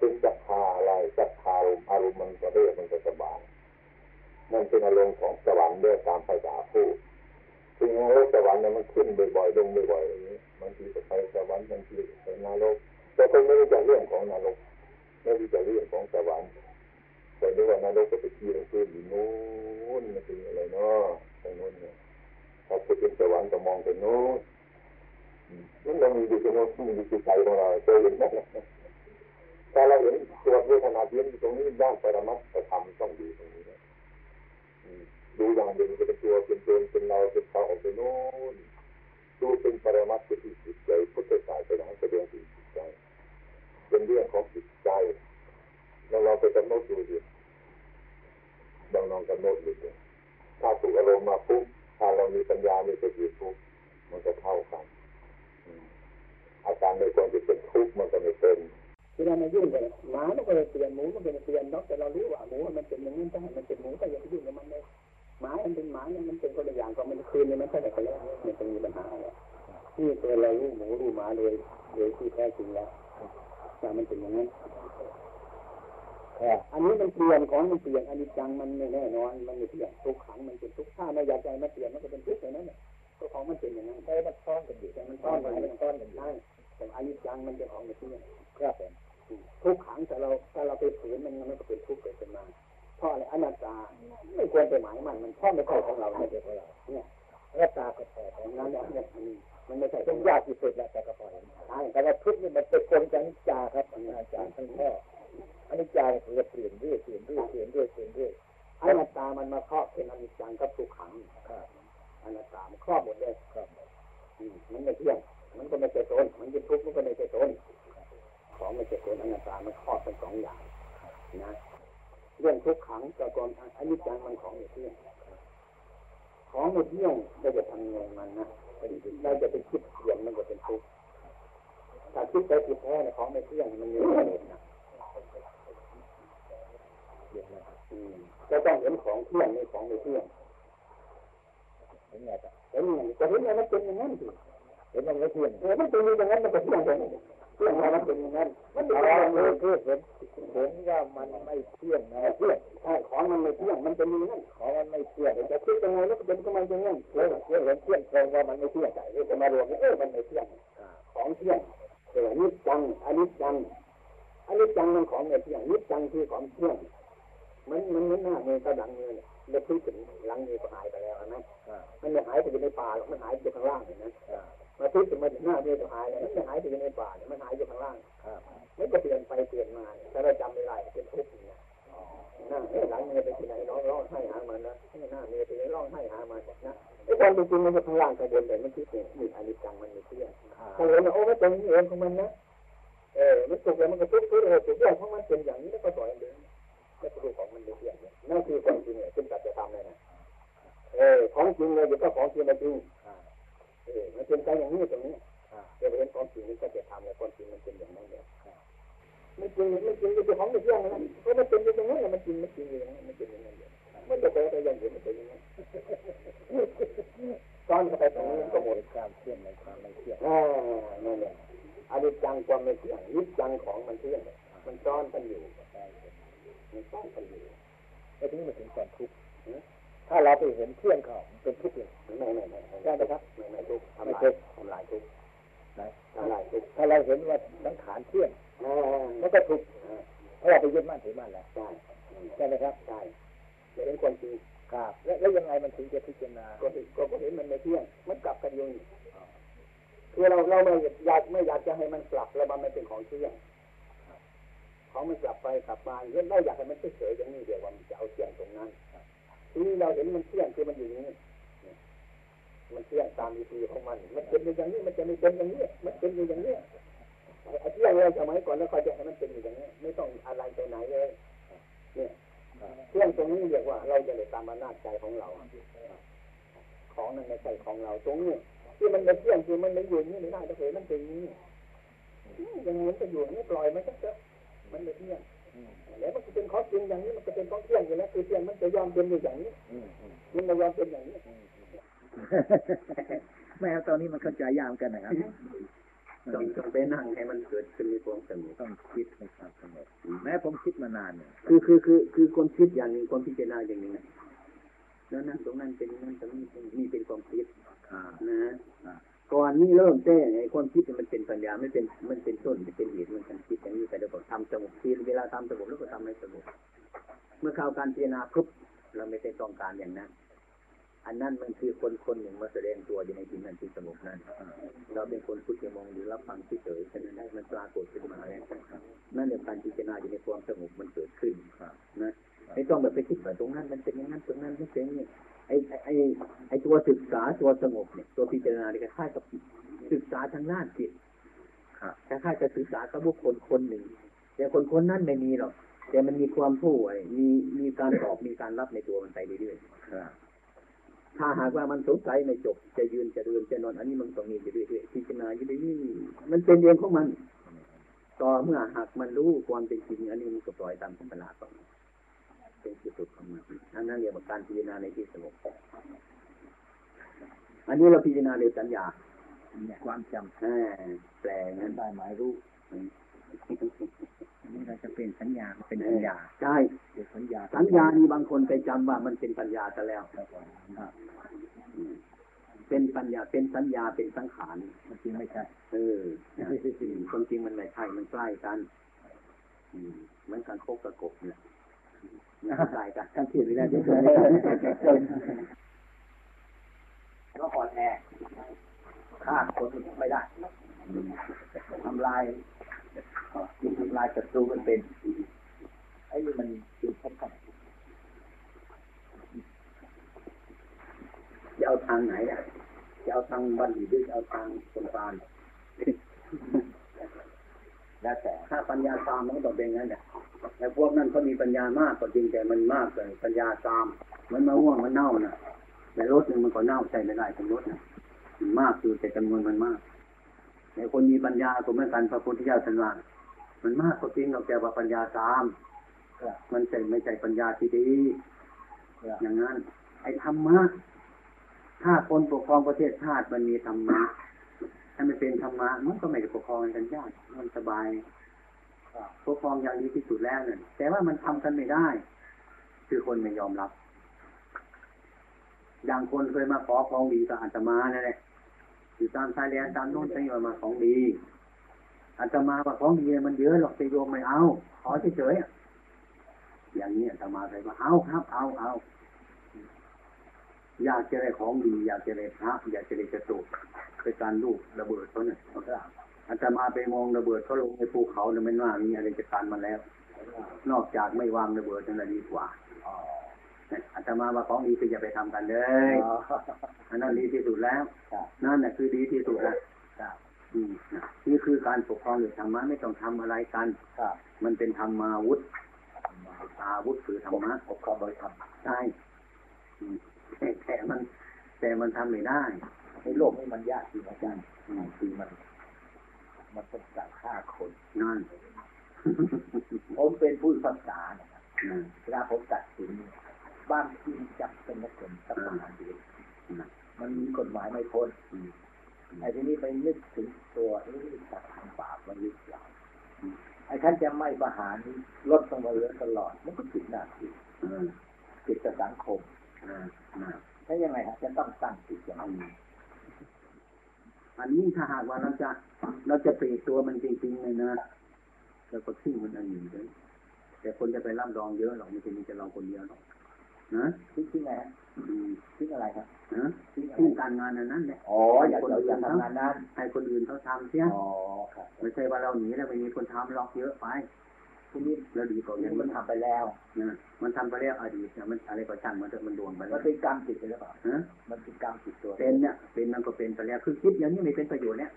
ซึ่งศรัทธาอะไรศรัทธาอารมณ์มันจะเรียกมันจะสบายมันเป็นอารมณ์ของสวรรค์ด้วยตามภาษาพูดถึงนรกสวรรค์เนี่ยมันขึ้นบ่อยๆลงบ่อยๆอย่างนี้มันทีก็ไปสวรรค์มันทีไปนรกแต่คนไม่รู้จักเรื่องของนรกไม่รู้จักเรื่องของสวรรค์แต่รู้ว่านรกก็ไปที่ลงขึ้นอยู่นู้นมันเป็นอะไรเนาะตรนู้นเนี่ยพอจะเป็นสวรรค์ก็มองไปนู้นนั่นเรามีอยู่ตนู้นมีอยู่ที่ใจของเราเจออย่างนั้น หมถ้าเราเห็นตัวเวทนาเย็นอยู่ตรงนี้ด้านปรมัตถธรรมต้องอยู่ตรงนี้นะดูอย่างเดียวจะเป็นตัวเป็นตนเป็นเราเป็นเขาออกไปโน่นดูเป็นปรมัตถ์ที่จิตใจพุทธศาสนาแสดงถึงจิตใจเป็นเรื่องของจิตใจแล้วเราไปกำหนดดูดิลองลองกำหนดดูดิถ้าถูกอารมณ์มาปุ๊บถ้าเรามีปัญญามีสติปุ๊บมันก็เท่ากันอาการในความที่เป็นทุกข์มันก็ไม่เป็น ที่เรามายุ่งกันหมามันก็เลยเปลี่ยนหมูก็เลยเปลี่ยนนกแต่เรารู้ว่าหมูมันเป็นอย่างนี้ถ้ามันเป็นหมูก็อย่าไปยุ่งกับมันเลยหมามันเป็นหมาเนี่ยมันเป็นคนละอย่างก็มันคืนเนี่ยมันเท่ไหร่กันแล้วมันจะมีปัญหาอะไรนี่ตัวเรารู้หมูรู้หมาเลยโดยที่แท้จริงแล้วว่ามันเป็นอย่างนั้นอันนี้มันเปลี่ยนของมันเปลี่ยนอันนี้จังมันไม่แน่นอนมันไม่เปลี่ยนทุกขังมันเป็นทุกถ้าไม่อยากใจมันเปลี่ยนมันก็เป็นทุกข์อย่างนั้นแหละก็ของมันเป็นอย่างนั้นแต่มันซ่อนกันอยู่แต่มันซ่อนกันมันซ่อนกันอยู่แต่อันนี้จังมันเป็นของไม่เที่ยงครับ ทุกขังแต่เราถ้าเราไปฝืนมันมันก็เป็นทุกข์เกิดขึ้นมาเพราะอะไรอนัตตาไม่ควรไปหมายมันมันพราะไม่ใช่ของเราไม่ใช่ของเราเนี่ยอนัตตาก็พอของนั้นเนี่ยเนี่ยมันมันไม่ใช่ต้องยากที่สุดแล้วแต่ก็พอใช่แต่ว่าทุกข์นี่มันเป็นคนจังจาครับอนัตตาทั้งข้ออนิจจาคือเปลี่ยนเรื่อยเปลี่ยนเรื่อยเปลี่ยนเรื่อยเปลี่ยนเรื่อยอนัตตามันมาครอบเป็น มันเป็นเองของมันนะเออมันสุขแล้วมันก็ทุกข์ทุกข์เลยสุขอย่างของมันเป็นอย่างนี้แล้วก็ปล่อยเดินแล้วก็ดูของมันเที่ยงนี่ยนั่นคือความจริงเนี่ยเป็นสัจธรรมเลยนะเออของจริงเลยเดี๋ยวก็ของจริงมาจริงเออมันเป็นไปอย่างนี้ตรงนี้จะเห็นความจริงมันก็จะทำแล้วความจริงมันเป็นอย่างนั้นเนี่ยไม่จริงไม่จริงจะเป็นของเที่ยงนะเพราะมันเป็นอย่างนั้นมันจริงมันจริงอย่างนั้นมันเป็นอย่างนั้นเนี่ยมันจะไปแต่อย่างอื่นมันเป็นอย่างนั้นตอนเข้าไปตรงนี้ก็หมดความเที่ยงในความไม่เที่ยงอ่านั่นแหละ อนิจจังความไม่เที่ยงนิจจังของมันเที่ยงมันซ้อนกันอยู่มันซ้อนกันอยู่แล้วถึงมาถึงความทุกข์ถ้าเราไปเห็นเที่ยงเขาเป็นทุกข์เลยไม่ไม่ไม่ใช่ไหมครับไม่ไม่ทุกข์ทำลายทำลายทุกข์ทำลายทุกข์ถ้าเราเห็นว่าสังขารเที่ยงมันก็ทุกข์เพราะเราไปยึดมั่นถือมั่นแล้วใช่ใช่ไหมครับใช่จะเห็นความจริงครับ แล้วยังไงมันถึงจะพิจารณาก็ก็เห็นมันไม่เที่ยง มันกลับกันอยู่ คือเราเราไม่อยากไม่อยากจะให้มันกลับแล้วมันไม่เป็นของเที่ยงของมันกลับไปกลับมาเราอยากให้มันเฉยๆอย่างนี้เดี๋ยวว่ามันจะเอาเที่ยงตรงนั้นทีนี้เราเห็นมันเที่ยงคือมันอยู่อย่างนี้มันเที่ยงตามวิธีของมัน มันเป็นอย่างนี้มันจะไม่เป็นอย่างนี้ มันเป็นอยู่อย่างนี้ไอ้เที่ยงเราสมัยก่อนแล้วคอยจะให้มันเป็นอยู่อย่างนี้ ไม่ต้องอะไรไปไหนเลย เนี่ยเที่ยงตรงนี้เรียกว่า เราจะได้ตามอำนาจใจของเรา ของนั้นไม่ใช่ของเราตรงนี้ ที่มันไม่เที่ยงคือมันไม่อยู่นี่ไม่ได้ถ้าเกิดมันเป็นอย่างนี้ยังไงมันจะอยู่นี่ปล่อยมันก็เถอะมันไม่เที่ยงแล้วมันจะเป็นของจริงอย่างนี้มันจะเป็นของเที่ยงอยู่แล้วคือเที่ยงมันจะยอมเป็นอยู่อย่างนี้มันไม่ยอมเป็นอย่างนี้แม่ตอนนี้มันเข้าใจยากกันนะครับต้องต้องไปนั่งให้มันเกิดขึ้นมีความสงบต้องคิดในความสงบแม้ผมคิดมานานเนี่ยคือคือคือคือคนคิดอย่างหนึ่งคนพิจารณาอย่างหนึ่งนะ แล้วนั่นตรงนั้นเป็นนั่นตรงนี้เป็นนี่เป็นความคิดอ่านะอ่าก่อนนี่เริ่มแต่ไอ้ความคิดเนี่ยมันเป็นปัญญาไม่เป็นมันเป็นต้นมันเป็นเหตุมันการคิดอย่างนี้แต่เดี๋ยวก็ทำสงบทีเวลาทำสงบแล้วก็ทำให้สงบเมื่อเข้าการพิจารณาปุ๊บเราไม่ได้ต้องการอย่างนั้นอันนั้นมันคือคนคนหนึ่งมาแสดงตัวอยู่ในที่นั้นที่สงบนั้นเราเป็นคนพุทธมองหรือรับฟังเฉยๆฉะนั้นได้มันปรากฏขึ้นมาแล้วนั่นเองการพิจารณาอยู่ในความสงบมันเกิดขึ้นนะ ไม่ต้องแบบไปคิดว่าตรงนั้น มันเป็นอย่างนั้นตรงนั้นไม่เป็นอย่างนี้ไอ้ไอ้ไอ้ไอ้ตัวศึกษาตัวสงบเนี่ยตัวพิจารณาเนี่ยคล้ายๆกับศึกษาทางด้านจิตครับคล้ายๆจะศึกษากับบุคคลคนหนึ่ง แต่คนคนนั้นไม่มีหรอกแต่มันมีความผู้ไอ้มีมีการตอบมีการรับในตัวมันไปเรื่อยๆครับถ้าหากว่ามันสงสัยไม่จบ จะยืนจะเดินจะนอนอันนี้มันต้องมีอยู่เรื่อยๆพิจารณาอยู่เรื่อยๆมันเป็นเองของมัน ต่อเมื่อหากมันรู้ความเป็นจริง อันนี้มันก็ปล่อยตามธรรมชาติ ของมันเป็นที่สุดของมันอันนั้นเรียกว่าการพิจารณาในที่สงบอันนี้เราพิจารณาเรื่องสัญญาความจอ่าแปลำงั้นได้หมายรู้อันนี้เราจะเป็นสัญญาเป็นสัญญาใช่เป็นสัญญา สัญญานี่บางคนไปจำว่ามันเป็นปัญญาซะแล้วครับผมครับอืมเป็นปัญญาเป็นสัญญาเป็นสังขารมันจริงไม่ใช่เออนะความจริงมันไม่ใช่มันใกล้กันอืมเหมือนการโคกกระกบเนี่ย มันใกล้กันการคิดไม่ได้จะเกิดก็อ่อนแอฆ่าคนไม่ได้ทำลายทำลายศัตรูมันเป็นไอ้นี่มันคือพบกันจะเอาทางไหนอะจะเอาทางบัณฑิตหรือจะเอาทางคนปานแล้วแต่ถ้าปัญญาตามมันก็ต้องเป็นงั้นแหละ แต่พวกนั้นเขามีปัญญามากก็จริงแต่มันมากเลยปัญญาตาม มันมาว่วงมันเน่าน่ะแต่รถหนึ่งมันก็เน่าใช่ไม่ได้เป็นรถนะมันมากอยู่แต่จำนวนมันมากแต่คนมีปัญญาก็เหมือนกันพระพุทธเจ้าสันว่ามันมากก็จริงเราแต่ว่าปัญญาตามมันใช่ไม่ใช่ปัญญาที่ดีอย่างนั้น ไอ้ธรรมะถ้าคนปกครองประเทศชาติมันมีธรรมะถ้าไม่เป็นธรรมะมันก็ไม่ได้ปกครองกันยากมันสบาย ปกครองอย่างดีที่สุดแล้วเนี่ยแต่ว่ามันทำกันไม่ได้ คือคนไม่ยอมรับอย่างคนเคยมาขอของดีกับอาตมานั่นแหละอยู่ตามชายแดนตามโน้นจะมามาของดีอาตมาว่าของดีมันเยอะหรอกแต่โยมไม่เอา ขอเฉยๆอย่างนี้อาตมาเลยว่าเอาครับ เอาเอาอยากจะได้ของดี อยากจะได้พระอยากจะได้กระตุกเป็นการลูกระเบิดเขาเนี่ยเขาก็ อาตมาไปมองระเบิดเขาลงในภูเขาเนี่ยไม่ว่ามีอะไรจะการมาแล้ว นอกจากไม่วางระเบิดนั่นแหละดีกว่าเนี่ยอาตมาว่าของดีคืออย่าไปทำกันเลยอันนั้นดีที่สุดแล้วนั่นแหละคือดีที่สุดแล้วอืมนะนี่คือการปกครองหรือธรรมะไม่ต้องทำอะไรกันมันเป็นธรรมาวุธอาวุธคือธรรมะปกครองโดยธรรมใช่อืมแต่แต่มัน แต่มันทำไม่ได้ในโลกนี้มันยากจริงอาจารย์คือมัน มันต้องการฆ่าคนนั่นผมเป็นผู้ศึกษานะครับนั่นเวลาผมตัดสินบ้านที่จับเป็นนักเรียนสักประมาณเดียวนั่นมันมีกฎหมายไม่พ้นอืมไอ้ทีนี้ไปนึกถึงตัวเอ๊ะตัดทางบาปมันหรือเปล่าไอ้ท่านจะไม่ประหารลดต้องมาเหลือตลอด มันก็ผิดหน้าที่เออผิดกับสังคมเออนั่นถ้ายังไงฮะจะต้องตั้งจิตอย่างอืนี้ม อันนี้ถ้าหากว่าเราจะเราจะปลีกตัวมันจริงๆเลยนะเราก็ทิ้งมันอันหนึ่งเลยแต่คนจะไปรับรองเยอะหรอกไม่ใช่มีแต่เราคนเดียวหรอกนะคิดที่ไงฮะอืมคิดอะไรครับนะทิ้งการงานอันนั้นแหละอ๋ออยากเราอยากทำงานนั้นให้คนอื่นเขาทำเสียอ๋อครับไม่ใช่ว่าเราหนีแล้วไม่มีคนทำล็อกเยอะไป ทีนี้แล้วดีกว่าอยัย่างงมัมันนทำไปแล้วนะมันทำไปแล้วอดีตเนี่ยมันอะไรก็ช่างมันเถอะมันโดนไปแล้มัวนเป็นกรรมจิตไปหรือเปล่าฮะมันเป็นกรรมจิตตัวเป็นเนี่ยเป็นมันก็เป็นไปแล้วคือคิดอย่างนี้ไม่เป็นประโยชน์เนี่ย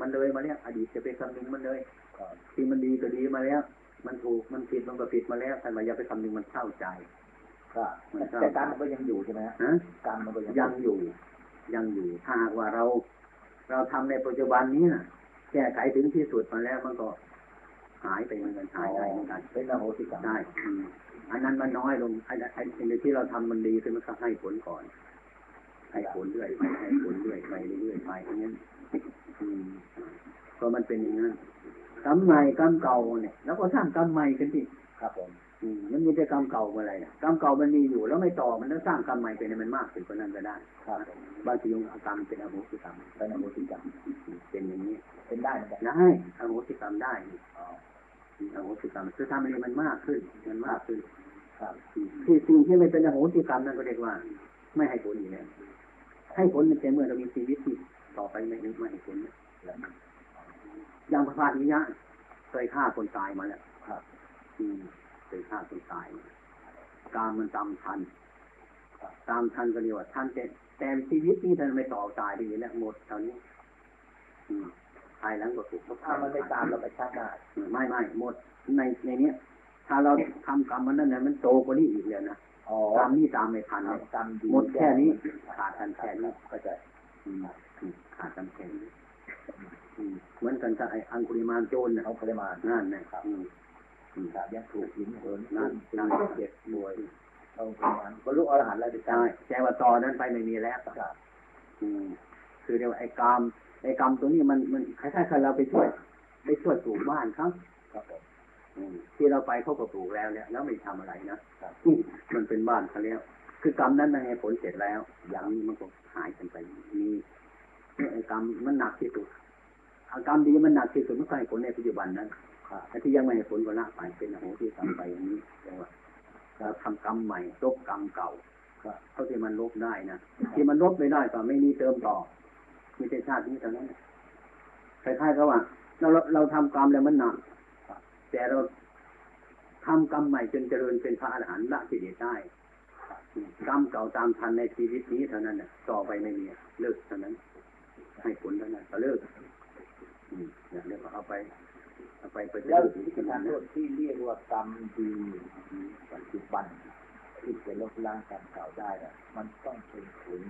มันเลยมาแล้วอดีตจะเป็นคำนึงมันเลยครับที่มันดีก็ดีมาแล้ว มันถูกมันผิดมันก็ผิดมาแล้วแต่มาอย่าไปคำนึงมันเศร้าใจครับแต่กรรมมันก็ยังอยู่ใช่ไหมฮะฮะกรรมมันก็ยังยังอยู่ ยังอยู่ ถ้าหากว่าเรา เราทำในปัจจุบันนี้นะแก้ไขถึงที่สุดมาแล้วมันก็ หายไปเหมือนกันหายได้เหมือนกันเป็นอโหสิกรรมได้อืมอันนั้นมันน้อยลงไอ้ไอ้ไอ้ที่เราทำมันดีขึ้นมันก็ให้ผลก่อนให้ผลเรื่อยไปให้ผลเรื่อยไปเรื่อยๆไปอย่างนั้นอืมก็มันเป็นอย่างนั้นกรรมใหม่กรรมเก่าเนี่ยแล้วก็สร้างกรรมใหม่ขึ้นที่ครับผมอืมมันมีแต่กรรมเก่าเมื่อไรเนี่ยกรรมเก่ามันมีอยู่แล้วไม่ต่อมันแล้วสร้างกรรมใหม่ไปเนี่ยมันมากขึ้นกว่านั้นก็ได้ครับผมบางทีองกรรมเป็นอโหสิกรรมเป็นอโหสิกรรมเป็นอย่างนี้เป็นได้เหมือนกันได้อโหสิกรรมได้ อ๋ออโหสิกรรมคือทำอะไรมันมากขึ้นมันมากขึ้นครับที่สิ่งที่ไม่เป็นอโหสิกรรมนั่นก็เรียกว่า ไม่ให้ผลอยู่แล้วให้ผลในแต่เมื่อเรามีชีวิตที่ต่อไปไม่ไม่ให้ผลนะอย่างพระพาธิยะเคยฆ่าคนตายมาแล้วครับอืมเคยฆ่าคนตายมาการมันตามทันตามทันก็เรียกว่าทันแต่แต่ชีวิตนี้ท่านไม่ต่อตายไปอยู่แล้วหมดเท่านี้อืม ภายหลังก็ถูกเขาถ้ามันไม่ตามเราไปชาติหน้าอืมไม่ไม่หมดในในเนี้ย ถ้าเราทำกรรมมันนั่นนะมันโตกว่านี้อีกเลยนะอ๋อกรรมนี่ตามไม่ทันเลยทำกรรมดีหมดแค่นี้ขาดกันแค่นี้ก็จะอืมอืมขาดกันแค่นี้อืมเหมือนกันกับไอ้อังคุริมานโจรนะเอาปริมาณนั่นนะครับอืมอืมครับยังถูกหินเหินนั่นั่นนนั่นั่นนเจ็บป่วยเอาปริมาณบรรลุอรหันต์แล้วไปใช่แต่ว่าตอนนั้นไปไม่มีแล้วครับอืมคือเรียกว่าไอ้กรรม ไอ้กรรมตัวนี้มันมันคล้ายๆกับเราไปช่วยไปช่วยปลูกบ้านเขาครับผมอืมที่เราไปเขาก็ปลูกแล้วเนี่ยแล้วไม่ทำอะไรนะครับอืมมันเป็นบ้านเขาแล้ว คือกรรมนั้นมันให้ผลเสร็จแล้ว อย่างนี้มันก็หายกันไปมีไอ้กรรมมันหนักที่สุดอากรรมดีมันหนักที่สุดมันก็ให้ผลในปัจจุบันนั้นครับแต่ที่ยังไม่ให้ผลก็ละไปเป็นอโหที่ทำไปอย่างนี้เรียกว่าเราทำกรรมใหม่ลบกรรมเก่าครับเท่าที่มันลบได้นะที่มันลบไม่ได้ก็ไม่มีเติมต่อ มีแต่ชาตินี้เท่านั้นคล้ายๆกับว่า เราเราทำกรรมแล้วมันหนักแต่เราทำกรรมใหม่จนเจริญเป็นพระอรหันต์ละกิเลสได้กรรมเก่าตามทันในชีวิตนี้เท่านั้นน่ะต่อไปไม่มีเลิกเท่านั้น ให้ผลเท่านั้นก็เลิกอืมเนี่ยเรียกว่าเอาไปเอาไปไปแล้วเลิกที่การโทษที่เรียกว่ากรรมดีปัจจุบันที่จะลบล้างกรรมเก่าได้น่ะมันต้องเป็นถึง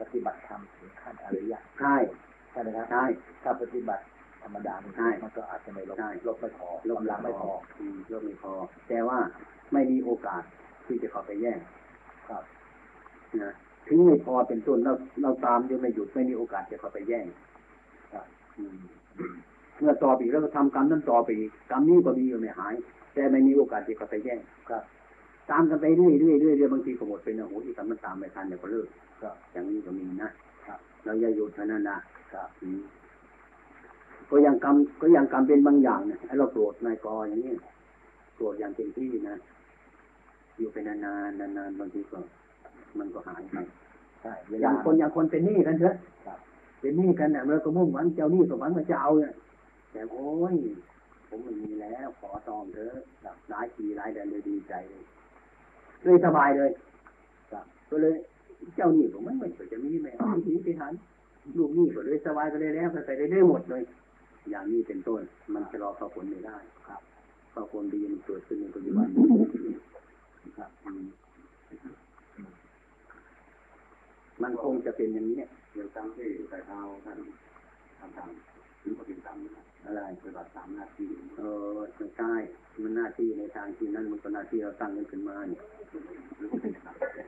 ปฏิบัติธรรมถึงขั้นอริยะใช่ใช่ไหมครับใช่ถ้าปฏิบัติธรรมดานี่ใช่มันก็อาจจะไม่ลบใช่ลบไม่พอลบล้างไม่พออืมลบไม่พอ แต่ว่าไม่มีโอกาสที่จะเข้าไปแย่งครับนะถึงไม่พอเป็นต้นเราเราตามยังไม่หยุดไม่มีโอกาสจะเข้าไปแย่งครับอืมเมื่อต่อไปอีกแล้วก็ทำกรรมนั้นต่อไปอีกกรรมนี้ก็มีอยู่ไม่หาย แต่ไม่มีโอกาสที่เข้าไปแย่งครับ ตามกันไปเรื่อยๆเรื่อยๆเรื่อยๆบางทีก็หมดไปนะโอ้โหที่กรรมมันตามไม่ทันเดี๋ยวก็เลิกครับอย่างนี้ก็มีนะครับเราอย่าหยุดเท่านั้นนะครับอืมก็ยังกรรมก็ยังกรรมเป็นบางอย่างเนี่ยไอ้เราโกรธนายกออย่างนี้โกรธอย่างเต็มที่นะอยู่ไปนานๆนานๆบางทีก็มันก็หายไปใช่เวอลาย่างคนอย่างคนเป็นหนี้กันเถอะครับเป็นหนี้กันเนี่ยเราก็มุ่งหวังเจ้าหนี้สมหวังมาจะเอาเนี่ยแต่โอ้ยผมไม่มีแล้วขอตอมเถอะแบบหลายปีหลายเดือนเลยดีใจเลย เลยสบายเลยครับก็เลยเจ้าหนี้ผมไม่ไม่เคยจะมีแม่ไม่ทีไปทันลูกหนี้ก็เลยสบายก็เลยแล้วไปได้หมดเลย อย่างนี้เป็นต้น มันจะรอเข้าผลไม่ได้ครับเข้าผลดีมันเกิดขึ้นในปัจจุบันครับอืมมันคงจะเป็นอย่างนี้เนี่ยเรื่องตามที่ใส่เท้าท่านทำตามถึงปฏิบัติตามนะครับอะไรปฏิบัติตามหน้าที่เออไม่ใช่มันหน้าที่ในทางที่นั่นมันก็หน้าที่เราตั้งกันขึ้นมาเนี่ย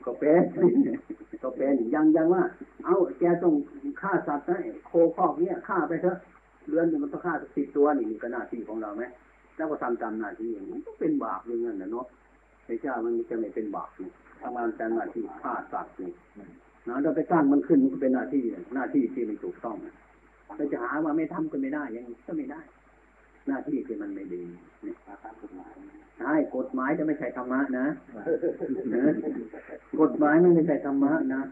ก็เป็นก็เป็นยังยังว่า เอาแกต้องฆ่าสัตว์นะไอ้โคคอกเนี่ยฆ่าไปเถอะเรือนหนึ่งมันต้องฆ่าสักสิบตัวนี่นี่ก็หน้าที่ของเราไหมแล้วก็ทำตามหน้าที่อย่างนี้ก็เป็นบาปอย่างนั้นนะเนาะไม่ใช่มันจะไม่เป็นบาปนี่ทำงานตามหน้าที่ฆ่าสัตว์นี่นะเราไปสร้างมันขึ้นมันก็เป็นหน้าที่หน้าที่ที่ไม่ถูกต้องเราจะหาว่าไม่ทำก็ไม่ได้ยังก็ไม่ได้ หน้าที่ที่มันไม่ดีเนี่ยตามกฎหมายใช่กฎหมายจะไม่ใช่ธรรมะนะนะกฎหมายมันไม่ใช่ธรรมะนะ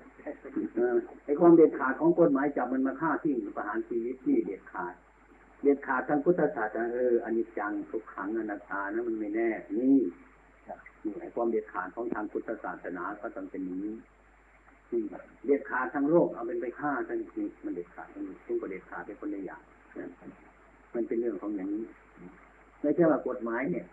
เออไอความเด็ดขาดของกฎหมายจับมันมาฆ่าทิ้งประหารชีวิตนี่เด็ดขาด เด็ดขาดทางพุทธศาสนาเอออนิจจังทุกขังอนัตตานะมันไม่แน่นี่นี่ไอความเด็ดขาดของทางพุทธศาสนาก็ต้องเป็นอย่างนี้นี่เด็ดขาดทางโลกเอาเป็นไปฆ่าทั้งนี้มันเด็ดขาดทั้งนี้ซึ่งก็เด็ดขาดเป็นคนละอย่างนะ มันเป็นเรื่องของอย่างนี้ไม่ใช่ว่ากฎหมายเนี่ย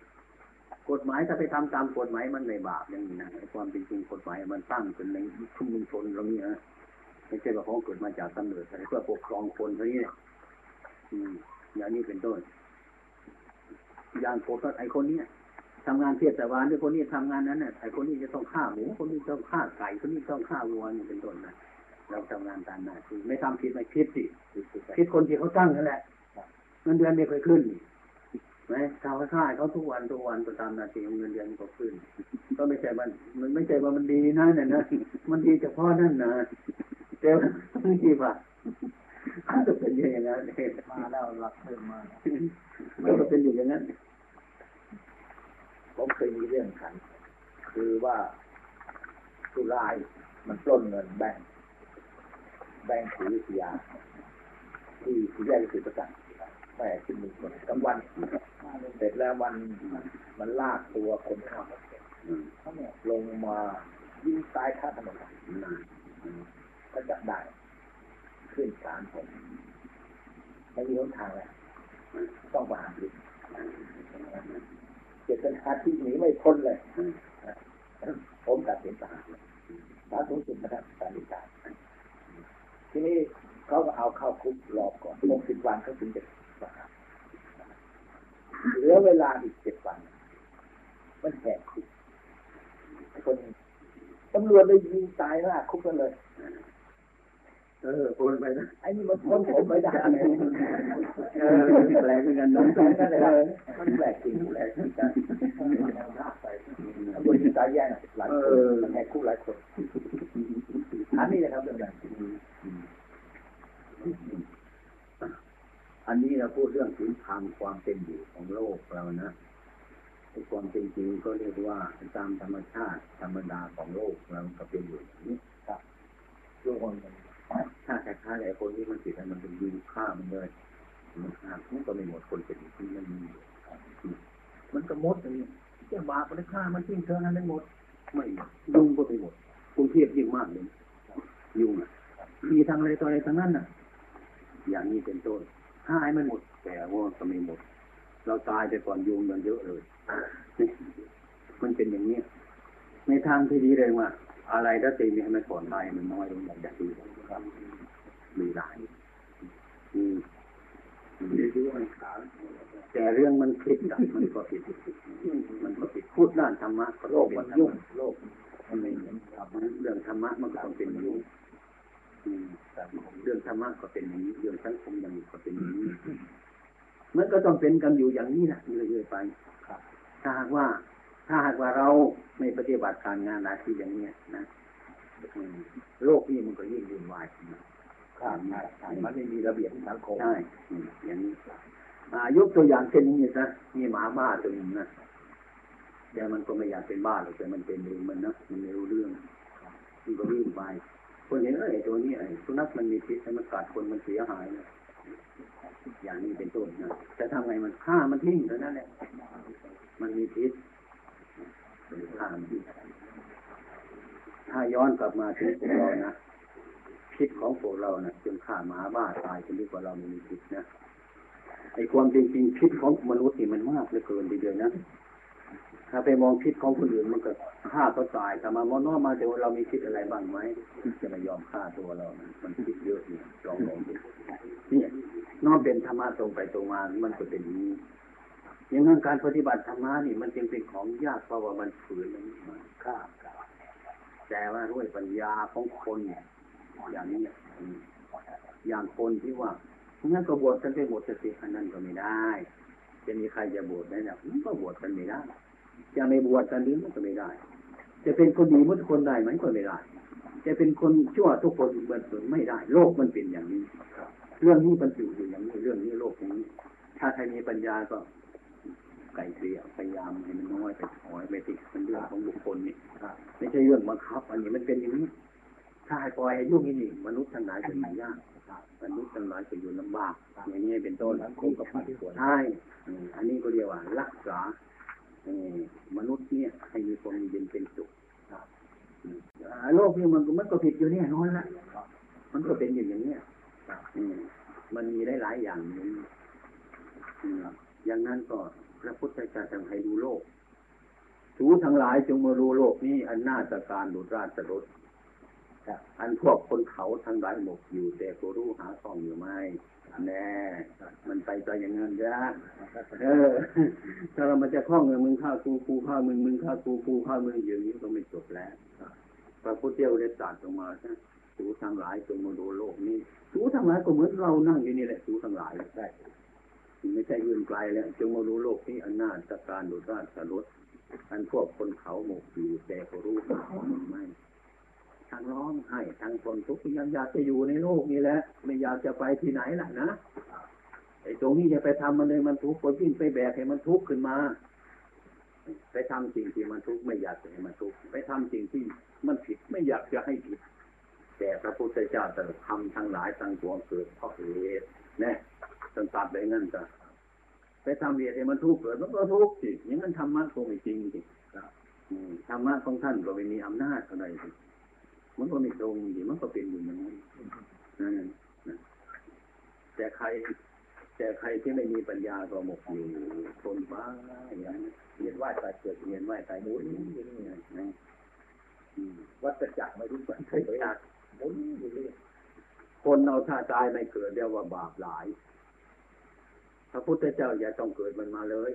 กฎหมายถ้าไปทำตามกฎหมายมันไม่บาปอย่างนี้นะความเป็นจริงกฎหมายมันตั้งขึ้นในชุมชนเราเนี่ยนะไม่ใช่ว่าเขาเกิดมาจากกำเนิดอะไรเพื่อปกครองคนเท่านี้เนี่ยอย่างนี้เป็นต้น อย่างโกไอคนเนี้ยทำงานเทศบาลด้วยคนนี้ทำงานนั้นน่ะไอคนนี้จะต้องฆ่าหมูคนนี้ต้องฆ่าไก่คนนี้ต้องฆ่าวัวนี่เป็นต้นนะเราทำงานตามหน้าที่ไม่ทำผิดไม่ผิดสิผิดคนที่เขาตั้งนั่นแหละ เงินเดือนไม่เคยขึ้นนี่ไหมชาวค่ายเขาทุกวันทุกวันก็ตามนาทีเงินเดือนก็ขึ้น ก็ไม่ใช่มันมันไม่ใช่ว่ามันดีนะเนี่ยนะมันดีเฉพาะนั่นนะแต่ว่าบางทีว่ามันก็เป็นอย่างนั้นเองมาแล้วรักเพิ่มมากมันก็เป็นอย่างนั้นผมเคยมีเรื่องขัน คือว่าสุรายมันปล้นเงินแบงค์แบงค์ศรีวิทยาที่ที่แยกสุประจั กษ์แม่ขึ้นมือคนกลางวัน เสร็จแล้ววันมันลากตัวคนขับอืมลงมายิงตายข้างถนนก็จับได้ ขึ้นศาลผมไม่มีหนทางแล้วต้องประหารชีวิตเจตนาที่หนีไม่พ้นเลย ผมตัดสินประหารศาลสูงสุดนะครับศาลฎีกาทีนี้เขาก็เอาเข้าคุกรอบก่อนหกสิบวันเขาถึงจะ ประหารเหลือเวลาอีกเจ็ดวัน มันแหกคุกคนตำรวจเลยยิงตายหน้าคุกกันเลยเออโอนไปนะไอ้นี่มันพ้นผมไม่ได้เลยเออแปลกเหมือนกันนะแปลกนั่นเลยครับมันแปลกจริงแปลกจริงจังตำรวจยิงตายแย่งหลายคนมันแหกคุกหลายคนอันนี้นะครับเรื่องนั้น อันนี้เราพูดเรื่องถึงทางความเป็นอยู่ของโลกเรานะความเป็นจริงก็เรียกว่าตามธรรมชาติธรรมดาของโลกเราก็เป็นอยู่อย่างนี้ทุกคนมันถ้าคล้ายๆกับไอ้คนที่มันติดมันเป็นยิงฆ่ามันเลยมันฆ่ามันก็ไม่หมดคนเป็นอย่ที่มันมีมันก็หมดอย่างนี้เจ้าบาปมันฆ่ามันทิ้งเธอนั้นได้หมด ไม่ยุงก็ไม่หมดกรุงเทพยิ่งมากเลยยุงอะมีทางอะไรต่ออะไรทางนั้นน่ะ อย่างนี้เป็นต้น หายมันหมด แต่ว่าก็ไม่หมด เราตายไปก่อนยุงมันเยอะเลย มันเป็นอย่างนี้ในทางที่ดีเลยว่า อะไรถ้าตีมีให้มันก่อนตายมันน้อยลงอย่างดีครับมีหลายอืมแต่เรื่องมันผิดอะมันก็ผิดมันก็ผิดพูดด้านธรรมะก็โลต้องกเป็นมันธรรยุ่งมะโลกมันไม่เหมือนครับเรื่องธรรมะมันก็ต้องเป็นอย่างนี้อืมเรื่องธรรมะก็เป็นอย่างนี้เรื่องสังคมอย่างนี้ก็เป็นอย่างนี้มันก็ต้องเป็นกันอยู่อย่างนี้นะเรื่อยๆไปถ้าหากว่า ถ้าหากว่าเราไม่ปฏิบัติการงานหน้าที่อย่างเนี้ยนะอืมโลกนี้มันก็ยิ่งวุ่นวายขึ้นมาครับใช่ใช่มันไม่มีระเบียบสังคมใช่อืมอย่างนี้อ่ายกตัวอย่างเช่นนี้ซะมีหมาบ้าตัวหนึ่งนะแต่มันก็ไม่อยากเป็นบ้าหรอกแต่มันเป็นเองมันนะมันไม่รู้เรื่องมันก็วิ่งไป คนเห็นเอ้ตัวนี้ไอ้สุนัขมันมีพิษมันกัดคนมันเสียหายนะอย่างนี้เป็นต้นนะจะทำไงมันฆ่ามันทิ้งเท่านั้นแหละมันมีพิษเป็นฆ่ามันทิ้งถ้าย้อนกลับมาถึงพวกเรานะพิษของพวกเรานะ่ะจนฆ่าหมาบ้าตายจนดีกว่าเราไม่มีพิษนะไอ้ความจริงจริงพิษของมนุษย์นี่มันมากเหลือเกินทีเดียวนะ ถ้าไปมองพิษของคนอื่นมันก็ฆ่าก็ตายแต่มามองนอกมาแต่ว่าเรามีพิษอะไรบ้างไหมจะไม่ยอมฆ่าตัวเรา มันพิษเยอะนี่ลองลองดูนี่นอกเป็นธรรมะตรงไปตรงมา มันก็เป็นนี้อย่างนั้นการปฏิบัติธรรมะนี่มันจึงเป็นของยากเพราะว่ามันฝืนมันมาครับครับแต่ว่าด้วยปัญญาของคนเนี่ยอย่างนี้อย่างคนที่ว่างั้นก็บวชกันไปหมดสิอันนั้นก็ไม่ได้ จะมีใครจะบวชได้เนี่ยมันก็บวชกันไม่ได้ จะไม่บวชกันนี้มันก็ไม่ได้ จะเป็นคนดีหมดทุกคนได้ไหมก็ไม่ได้ จะเป็นคนชั่วทุกคนมันไม่ได้ โลกมันเป็นอย่างนี้เรื่องนี้มันอยู่อยู่อย่างนี้เรื่องนี้โลกอย่างนี้ ถ้าใครมีปัญญาก็ไกลเกลี่ยพยายามให้มันน้อยไปถอยไปติดเป็นเรื่องของบุคคลนี่ครับไม่ใช่เรื่องบังคับ อันนี้มันเป็นอย่างนี้ ถ้าให้ปล่อยให้ยุ่งอย่างนี้มนุษย์ทั้งหลายจะอยู่ยากมนุษย์ทั้งหลายจะอยู่ลำบากอย่างนี้เป็นต้นสังคมกับผันผวนใช่อืมอันนี้ก็เรียกว่ารักษาเอ่อ มนุษย์เนี่ยให้มีความเย็นเป็นสุขอืมอ่าโลกนี้มันก็มันก็ผิดอยู่เนี่ยน้อยละมันก็เป็นอยู่อย่างเนี้ยอืมมันมีได้หลายอย่างนี้อืมอย่างนั้นก็พระพุทธเจ้าจึงให้ดูโลกสูทั้งหลายจงมารู้โลกนี้อันน่าจะการดุจราชรถอันพวกคนเขาทั้งหลายหมกอยู่แต่ก็รู้หาทองอยู่ไหม แน่มันไปใจอย่างนั้นจ้ะเออ ถ้าเรามันจะคล้องเงินมึงฆ่ากูกูฆ่ามึงมึงฆ่ากูกูฆ่ามึงอย่างนี้ก็ไม่จบแล้วพระพุทธเจ้าได้ตรัสออกมาใช่สูทั้งหลายจงมาดูโลกนี้สูทั้งหลายก็เหมือนเรานั่งอยู่นี่แหละสูทั้งหลายใช่ไม่ใช่อื่นไกลแล้วจงมาดูโลกนี้อันน่าจะการดุจราชรถอันพวกคนเขาหมกอยู่แต่ก็รู้หามันไม่ ทางร้องไห้ทางคนทุกข์ยังอยากจะอยู่ในโลกนี้แหละไม่อยากจะไปที่ไหนล่ะนะไอ้ตรงนี้จะไปทำมันเลยมันทุกข์ก็ยิ่งไปแบกให้มันทุกข์ขึ้นมา ไปทำสิ่งที่มันทุกข์ไม่อยากจะให้มันทุกข์ไปทำสิ่งที่มันผิดไม่อยากจะให้ผิด แต่พระพุทธเจ้าตรัสทำทั้งหลายทั้งปวงเกิดเพราะเหตุนี่สันตัดไปงั้นจ้ะไปทำเหตุให้มันทุกข์เกิดมันก็ทุกข์สิอย่างนั้นธรรมะคงไม่จริงสิอืมธรรมะของท่านก็ไม่มีอำนาจอะไรสิ มันก็ไม่ตรงสิมันก็เป็นอยู่อย่างนั้นนั่นนะแต่ใคร แต่ใครที่ไม่มีปัญญาก็หมกอยู่ทนบ้าอย่างนั้นเรียนว่าตายเกิดเรียนว่าตายมุ้ยอย่างนี้นะวัฏจักรไม่รู้จักใช่จักหมุนอยู่เรื่อยคนเอาถ้าตายไม่เกิดเรียกว่าบาปหลายพระพุทธเจ้าอย่าต้องเกิดมันมาเลย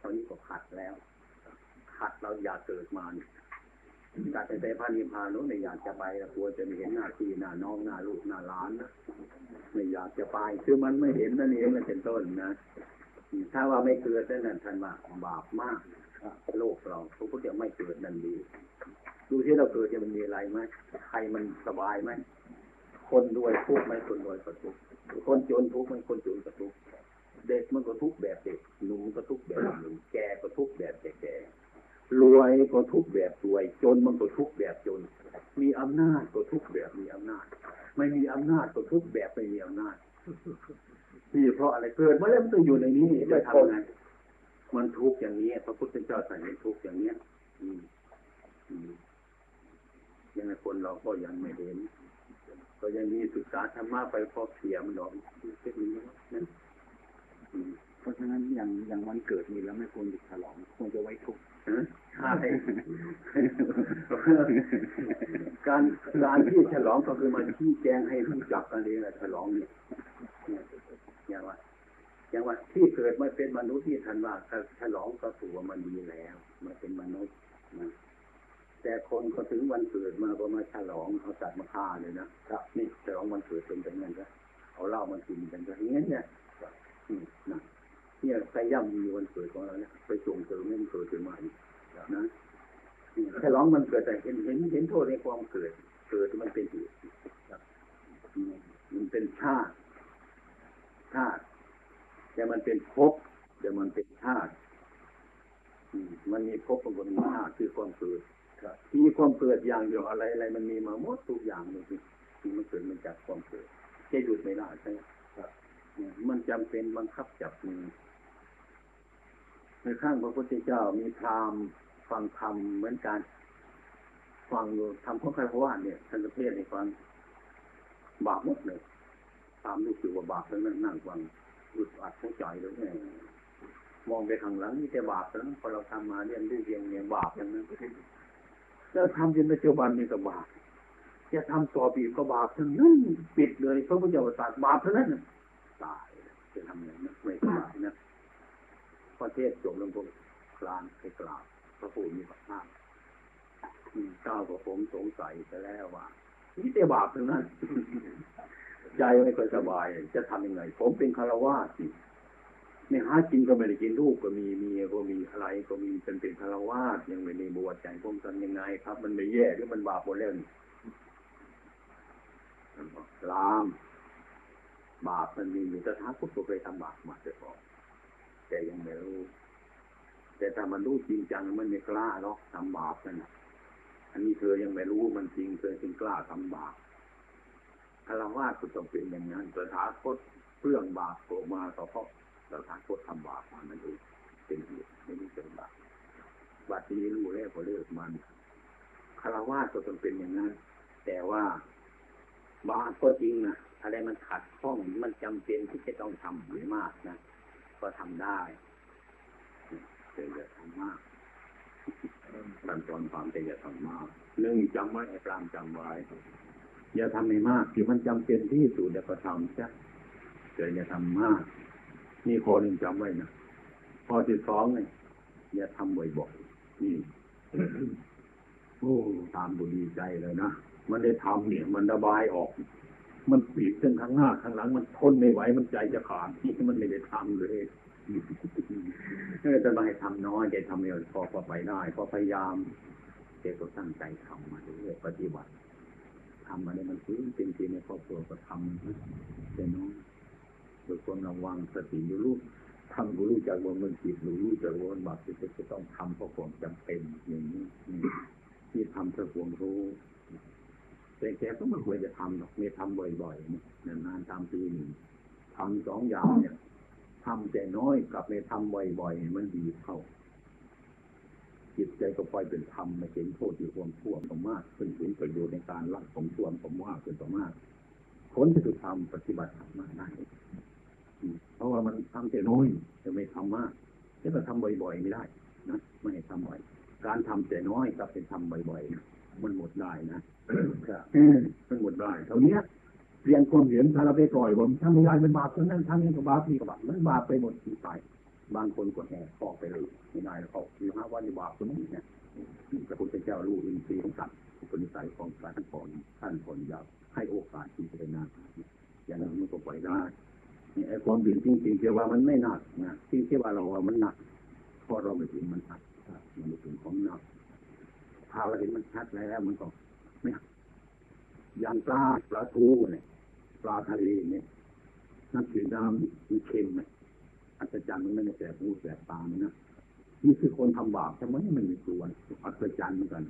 ตอนนี้ก็ขัดแล้ว ขัดเราอย่าเกิดมาเนี่ย การไปไปพระนิพพานนู้นไม่อยากจะไปแล้วกลัวจะไม่เห็นหน้าที่หน้าน้องหน้าลูกหน้าหลานนะไม่อยากจะไปคือมันไม่เห็นนั่นเองนั่นเป็นต้นนะถ้าว่าไม่เกิดนั่นนท่านว่าบาปมากโลกเราพระพุทธเจ้าไม่เกิดนั่นดี ดูที่เราเกิดจะมันมีอะไรไหมใครมันสบายไหมคนรวยทุกข์ไหมคนรวยก็ทุกข์คนจนทุกข์ไหมคนจนก็ทุกข์เด็กมันก็ทุกข์แบบเด็กหนุ่มก็ทุกข์แบบหนุ่มแก่ก็ทุกข์แบบแก่ รวยก็ทุกแบบรวย จนมันก็ทุกแบบจน มีอำนาจก็ทุกแบบมีอำนาจ ไม่มีอำนาจก็ทุกแบบไม่มีอำนาจนี่เพราะอะไรเกิดมาแล้วมันต้องอยู่ในนี้จะทำไงมันทุกอย่างนี้พระพุทธเจ้าสั่งให้ทุกอย่างเนี้ย อืมยังไงคนเราก็ยังไม่เห็นก็ยังมีศึกษาธรรมะไปพอเพียมันหรอกเช่นนี้นะอืมเพราะฉะนั้นอย่างอย่างวันเกิดนี่แล้วไม่ควรจะฉลองควรจะไว้ทุกข์ การการที่ฉลองก็คือมาชี้แจงให้รู้จักกันเองแหละฉลองเนี่ยเนี่ยอย่างว่าอย่างว่าที่เกิดมาเป็นมนุษย์ที่ทันว่าฉลองก็ถือว่ามันดีแล้วมาเป็นมนุษย์นะแต่คนก็ถึงวันเกิดมาก็มาฉลองเอาสัตว์มาฆ่าเลยนะครับนี่ฉลองวันเกิดเป็นอย่างนั้นนะเอาเหล้ามากินกันอย่างนี้เนี่ยอืมนะ เนี่ยใครย่ำมีวันเกิดของเราเนี่ยไปส่งเสริมให้มันเกิดขึ้นมาอีกนะอืมฉลองมันเกิดแต่เห็นเห็นเห็นโทษในความเกิด เกิดมันเป็นเหตุอืมมันเป็นชาติชาติแต่มันเป็นภพแต่มันเป็นชาติมันมีภพมันก็มีชาติคือความเกิดมีความเกิดอย่างเดียวอะไรอะไรมันมีมาหมดทุกอย่างเลยที่มันเกิดมันจากความเกิดจะหยุดไม่ได้ใช่ไหมมันจำเป็นบังคับจับมือ ในข้างพระพุทธเจ้ามีพราหมณ์ฟังธรรมเหมือนกัน ฟังอยู่ทำของใครเพราะว่าเนี่ยท่านประเทศในฟังบาปหมดเลยตามรู้สึกว่าบาปทั้งนั้นนั่งฟังอึดอัดหัวใจเลยเนี่ยมองไปข้างหลังนี่แต่บาปทั้งนั้นพอเราทำมาเรียนรู้เรียนเนี่ยบาปอย่างนั้นแล้วทำจนปัจจุบันนี่ก็บาปจะทำต่อปีก็บาปทั้งนั้นปิดเลยพระพุทธเจ้าตรัสบาปทั้งนั้นตายจะทำไงนะไม่สบายนะ พอเทศจบลงพวกกลางไปกล่าวพระผู้มีพระภาคเจ้าก็ผมสงสัยไปแล้วว่านี่แต่บาปทั้งนั้น ใจไม่ค่อยสบาย จะทำยังไง ผมเป็นคารวาสสิไม่หากินก็ไม่ได้กินลูกก็มีเมียก็มีอะไรก็มีเป็นเป็นคารวาสยังไม่ได้บวชใจผมทำยังไงครับ มันไม่แย่หรือมันบาปหมดแล้วนี่ลาม บาปมันมีอยู่แต่ท้าพุทธก็เคยทำบาปมาแต่ก่อน แต่ยังไม่รู้ แต่ถ้ามันรู้จริงจังมันไม่กล้าหรอกทำบาปนั่นน่ะอันนี้เธอยังไม่รู้มันจริงเธอจึงกล้าทำบาปคารวะก็ต้องเป็นอย่างนั้นสถาคตเพื่องบาปโผล่มาก็เพราะสถาคตทำบาปมามันเองเป็นเหตุไม่ได้เป็นบาปบัดนี้รู้แล้วก็เลิกมันคารวะก็ต้องเป็นอย่างนั้น แต่ว่าบาปก็จริงนะอะไรมันขัดข้องมันจำเป็นที่จะต้องทำไม่มากนะ ก็ทำได้เป็นอย่าทำมากขั้นตอนความเป็นอย่าทำมากหนึ่งจำไว้ไอ้ปรามจำไว้อย่าทำให้มากที่มันจำเป็นที่สุดเดี๋ยวก็ทำซะเดี๋ยวอย่าทำมากนี่ข้อหนึ่งจำไว้นะข้อที่สองเนี่ยอย่าทำบ่อยๆนี่โอ้ตามบุดีใจเลยนะมันได้ทำเนี่ย มันระบายออก มันปีกเส้นข้างหน้าข้างหลัง มันทนไม่ไหวมันใจจะขาดที่มันไม่ได้ทำเลยจะมาให้ทำน้อยแกทำเร็วพอพอไปได้พอพยายามแกก็ตั้งใจทำมาเรื่อยปฏิบัติทำอะไรมันฟื้นจริงๆในครอบครัวก็ทำนะแต่น้องโดยความระวังสติอยู่รู้ทำรู้จากว่ามันผิดรู้จากวนบาปจะจะต้องทำเพราะความจำเป็นอย่างนี้ที่ทำเพื่อความรู้ แต่แกก็ไม่ควรจะทำหรอกไม่ทำบ่อยๆเนี่ยนานๆทำทีหนึ่งทำสองอย่างเนี่ยทำแต่น้อยกับไม่ทำบ่อยๆมันดีเข้า จิตใจก็ปล่อยเป็นธรรมไม่เห็นโทษอยู่ความชั่วสมมากเพิ่งเห็นประโยชน์ในการละของชั่วผมว่าเป็นสมมากผลที่สุดทำปฏิบัติธรรมากได้เพราะว่ามันทำแต่น้อยจะไม่ทำมากแล้วก็ทำบ่อยๆไม่ได้นะไม่ให้ทำบ่อย การทำแต่น้อยกับเป็นทำบ่อยๆนะ มันหมดได้นะมันหมดได้เท่านี้เปลี่ยนความเห็นถ้าเราไปปล่อยผมทำไม่ได้มันบาปทั้งนั้นทำนี้ก็บาปนี่ก็บาปมันบาปไปหมดที่ไปบางคนก็แห่ฟอกไปเลยไม่ได้แล้วเขาคือห้าวันในบาปสมมติเนี่ยพระพุทธเจ้ารู้อินทรีย์ของสัตว์อุปนิสัยของสัตว์ท่านก่อนท่านก่อนอยากให้โอกาสที่จะได้นานอย่างนั้นมันก็ปล่อยได้นี่ไอ้ความดีจริงๆที่ว่ามันไม่หนักนะที่ที่ว่าเราว่ามันหนักเพราะเราไม่ถึงมันหนักมันไม่ถึงของหนัก ถ้าเราเห็นมันชัดแล้วมันก็ไม่หนักอย่างปลาปลาทูเนี่ยปลาทะเลเนี่ยน้ำจืดน้ำมันเค็มไหมอัศจรรย์มันไม่ได้แสบหูแสบตามันนะนี่คือคนทำบาปทำไมมันม่กลัวอัศจรรย์เหมือนกัน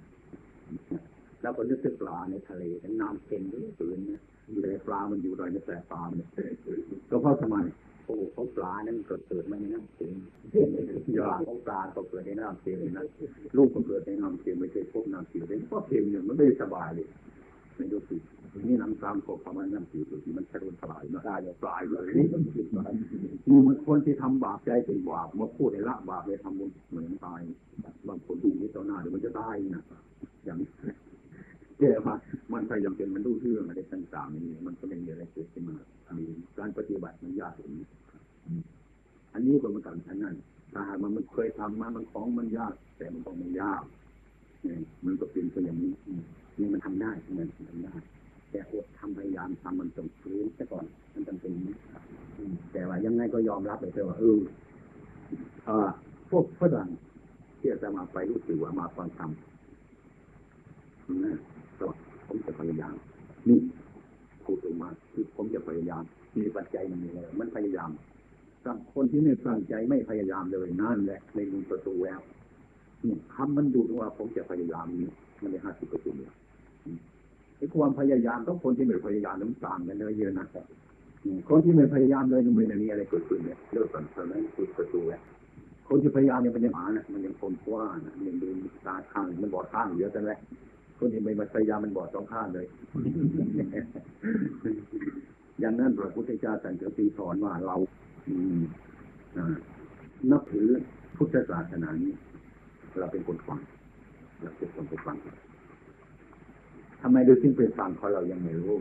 แล้วก็นึกถึงปลาในทะเลน้ำเค็มด้วยปืนนี่ยแต่ปลามันอยู่ในในแสบตาเนี่ยก็เพราะทำไม โอ้เขาปลานั้นเกิดเกิดมาในน้ำเค็มยาของปลาก็เกิดในน้ำเค็มนะลูกก็เกิดในน้ำเค็มไม่เคยพบน้ำเค็มเลยเพราะเค็มเนี่ยมันไม่ได้สบายเลยไม่รู้สึกนี่น้ำตามก็ประมาณน้ำเค็มที่มันชะลุนปลายมาได้ปลายเลยนี่มันผิดมามีบางคนที่ทำบาปใจเป็นบาปมาพูดในละบาปไปทำบุญเหมือนตายบางคนดูนี่ต่อหน้าเดี๋ยวมันจะตายนะอย่าง แก่มามันพยายามเป็นมันรู้เรื่องอะไรต่างๆนี่มันก็ไม่มีอะไรเกิดขึ้นมามีการปฏิบัติมันยากอย่างนี้อันนี้ก็เหมือนกันอันนั้นถ้าหากมันมันเคยทำมามันของมันยาก แต่มันต้องมันยากเนี่ยมันก็เป็นไปอย่างนี้นี่มันทำได้มันทำได้แต่อดทำพยายามทำมันต้องฟื้นซะก่อนมันต้องเป็นนี้แต่ว่ายังไงก็ยอมรับเลยว่าเออเออพวกฝรั่งที่จะมาไปรู้สึกว่ามาฟังธรรมนะ ผมจะพยายาม นี่พูดออกมาคือผมจะพยายาม มีปัจจัยมันมีเลยมันพยายามถ้าคนที่ไม่ตั้งใจไม่พยายามเลยนั่นแหละในมุมประตูแล้วนี่คำมันดูดว่าผมจะพยายามนี้มันได้ห้าสิบเปอร์เซ็นต์เลยไอ้ความพยายามต้องคนที่ไม่พยายามน้ำต่างกันเลยเยอะนะคนที่ไม่พยายามเลยมันไม่มีอะไรเกิดขึ้นเนี่ยเลิกกันเท่นั้นคือประตูแล้วคนที่พยายามเนี่ยมันยังหมานะมันยังคนกว้านะมันยังดูตาข้างมันบอดข้างเยอะจังเลย คนที่ไม่มาพยามมันบอดสองข้างเลย อย่างนั้นพระพุทธเจ้าสันติปีสอนว่าเราอืมนับถือพุทธศาสนานี้ เราเป็นคนฟังเราเป็นคนไปฟังทำไมเราถึงไปฟังเพราเรายังไม่รู้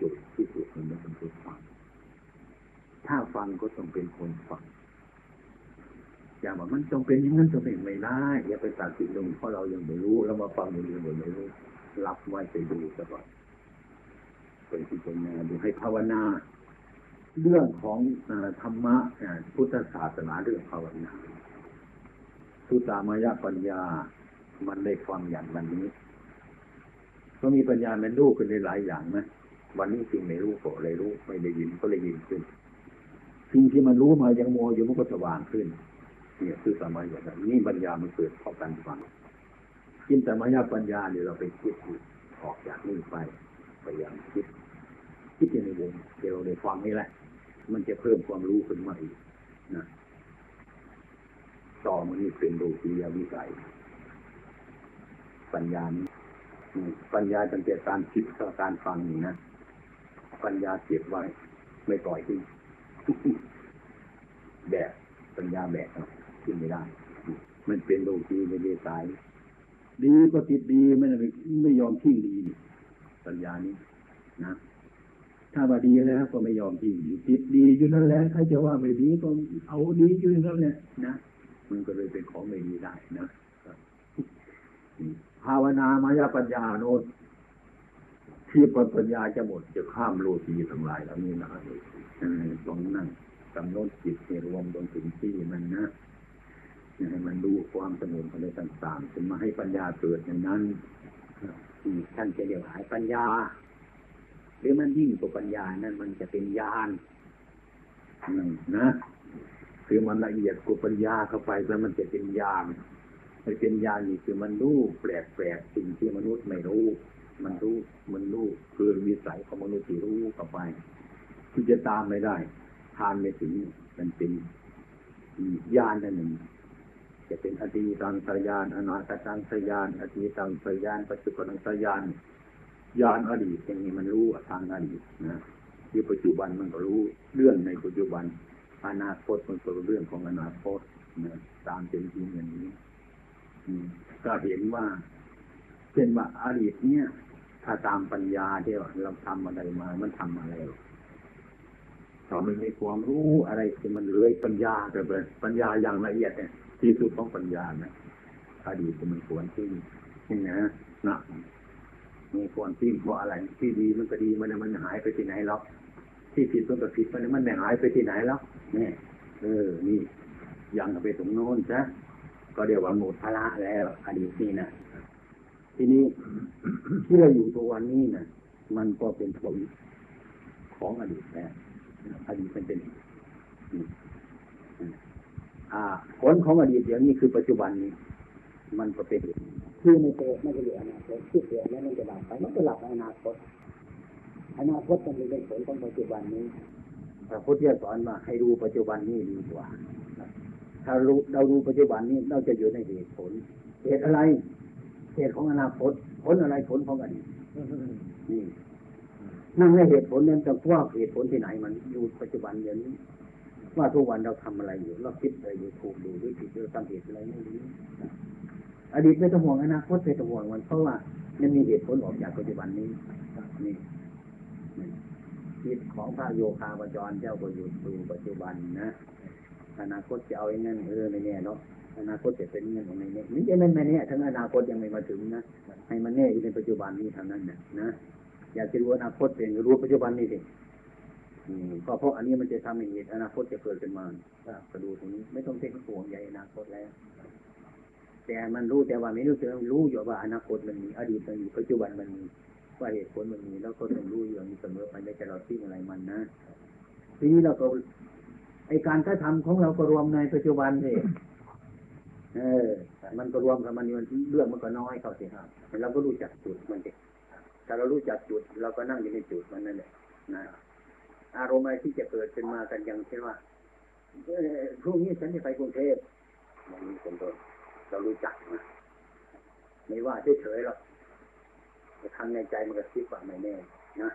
จุดที่สุดมันเป็นคนฟัง ถ้าฟังก็ต้องเป็นคนฟัง อย่าบอกมันจงเป็นอย่างนั้นจงเป็นไม่ได้อย่าไปตัดสินลงเพราะเรายังไม่รู้เรามาฟังอยู่ยังไม่รู้ รับไว้ไปดูซะก่อนเป็นพิจารณาดูให้ภาวนา เรื่องของธรรมะพุทธศาสนาเรื่องภาวนาสุตามายปัญญา มันได้ฟังอย่างวันนี้ ก็มีปัญญาเป็นรูปเป็นหลายอย่างนะวันนี้สิ่งไม่รู้ก็เลยรู้ ไม่ได้ยินก็เลยยินขึ้น สิ่งที่มันรู้มายังโมอยู่มันก็สว่างขึ้น เนี่ยคือสมัยอย่างนี้ปัญญามันเกิดเพราการฟังกินแต่มายปัญญาเนี่ยเราไปคิดออกจากนี่ไปพยายามคิด คิดในวงเดียวเราได้ฟังนี่แหละ มันจะเพิ่มความรู้ขึ้นมาอีกนะต่อมันนี่เป็นโลกียวิสัย ปัญญานี้ปัญญาตั้งแต่การคิดกับการฟังนี่นะปัญญาเก็บไว้ ไม่ปล่อยทิ้งแบบปัญญาแบบเอา ขึ้นไม่ได้ มันเป็นโลกีไม่ได้สาย ดีก็ติดดีไม่ได้ไม่ยอมทิ้งดีปัญญานี้นะถ้าว่าดีแล้วก็ไม่ยอมทิ้งติดดีอยู่นั่นแหละใครจะว่าไม่ดีก็เอาดีอยู่นั่นแหละนะมันก็เลยเป็นของไม่ดีได้นะภาวนามายาปัญญาโน้นที่ปัญญาจะหมดจะข้ามโลกีทั้งหลายแล้วนี่นะเออตรงนั่งกำหนดจิตให้รวมลงถึงที่มันนะ ให้มันดูความสมุนอะไรต่างๆจนมาให้ปัญญาเกิดอย่างนั้นท่านจะเรียกว่าให้ปัญญา หรือมันยิ่งกว่าปัญญานั้นมันจะเป็นญาณนะคือมันละเอียดกว่าปัญญาเข้าไปแล้วมันจะเป็นญาณมันเป็นญาณนี่คือมันรู้แปลกแปลกๆสิ่งที่มนุษย์ไม่รู้ มันรู้มันรู้คือมีสัยของมนุษย์ที่รู้เข้าไป ที่จะตามไม่ได้ทานไม่ถึงมันเป็นญาณอันหนึ่ง จะเป็นอดีตังสยาน อนาคตังสยาน อดีตังสยาน ปัจจุบันสยานญาณอดีตอย่างนี้มันรู้ทางอดีตนะที่ปัจจุบันมันก็รู้เรื่องในปัจจุบัน อนาคตมันก็รู้เรื่องของอนาคตนะตามเป็นจริงอย่างนี้ก็เห็นว่าเช่นว่าอดีตเนี่ย ถ้าตามปัญญาที่เราทำอะไรมา มันทำมาแล้วถ้ามันมีความรู้อะไรที่มันเลยปัญญาไปเลยปัญญาอย่างละเอียดเนี่ย ที่สุดของปัญญานะอดีตมันควรที่นี่นะนะมีควรที่เพราะอะไร ที่ดีมันก็ดีมันมันหายไปที่ไหนหรอกที่ผิดมันก็ผิดมันมันไม่หายไปที่ไหนแล้วเนี่เออ นี่ยังไปตรงโน้นจ้ะก็เรียกว่าหมดภาระแล้วอดีตนี่นะทีนี้ที่เราอยู่ตัววันนี้นะมันก็เป็นผลของอดีตแล้วอดีตมันเป็นอืม ผลของอดีตเดี๋ยวนี้คือปัจจุบันนี้ มันก็เป็นคือไม่เกิดไม่เกิดอนาคตที่เกิดแล้วมันจะดับไปมันก็หลับอนาคตอนาคตมันเป็นผลของปัจจุบันนี้พระพุทธเจ้าสอนมาให้รู้ปัจจุบันนี้ดีกว่าถ้ารู้เรารู้ปัจจุบันนี้เราจะอยู่ในเหตุผลเหตุอะไรเหตุของอนาคตผลอะไรผลของอดีตนี่นั่งในเหตุผลนั้นจะว่าเหตุผลที่ไหนมันอยู่ปัจจุบันเดี๋ยวนี้ ว่าทุกวันเราทำอะไรอยู่ เราคิดอะไรอยู่ถูกดูหรือผิดเราทำเหตุอะไรไม่รู้อดีตไม่ต้องห่วงอนาคตไม่ต้องห่วงมันเพราะว่ามันมีเหตุผลออกจากปัจจุบันนี้นี่นี่จิตของพระโยคาวจรเจ้าก็อยู่ดูปัจจุบันนะอนาคตจะเอาอย่างนั้นเออไม่แน่เนาะอนาคตจะเป็นเงินของไม่แน่นี่จะไม่แน่ทั้งอนาคตยังไม่มาถึงนะให้มันแน่อยู่ในปัจจุบันนี้เท่านั้นนะนะอยากจะรู้อนาคตเป็นรู้ปัจจุบันนี้สิอืม ก็เพราะอันนี้มันจะทำให้เหตุอนาคตจะเกิดขึ้นมาก็ดูตรงนี้ ไม่ต้องเป็นห่วงใหญ่อนาคตแล้ว แต่มันรู้แต่ว่าไม่รู้จะรู้อยู่ว่าอนาคตมันมีอดีตมันมีปัจจุบันมันมีว่าเหตุผลมันมีแล้วก็ต้องรู้อย่างนี้เสมอไปไม่ใช่เราทิ้งอะไรมันนะทีนี้เราก็ไอการกระทำของเราก็รวมในปัจจุบันนี่เออ มันก็รวมกับมันมันเรื่องมันก็น้อยเข้าสิครับเราก็รู้จักจุดมันเองถ้าเรารู้จักจุด เราก็นั่งอยู่ในจุดมันนั่นแหละนะ อารมณ์อะไรที่จะเกิดขึ้นมากันอย่างเช่นว่าพรุ่งนี้ฉันจะไปกรุงเทพอย่างนี้เป็นต้นเรารู้จักนะไม่ว่าเฉยๆหรอกแต่ทางในใจมันก็คิดว่าไม่แน่นะ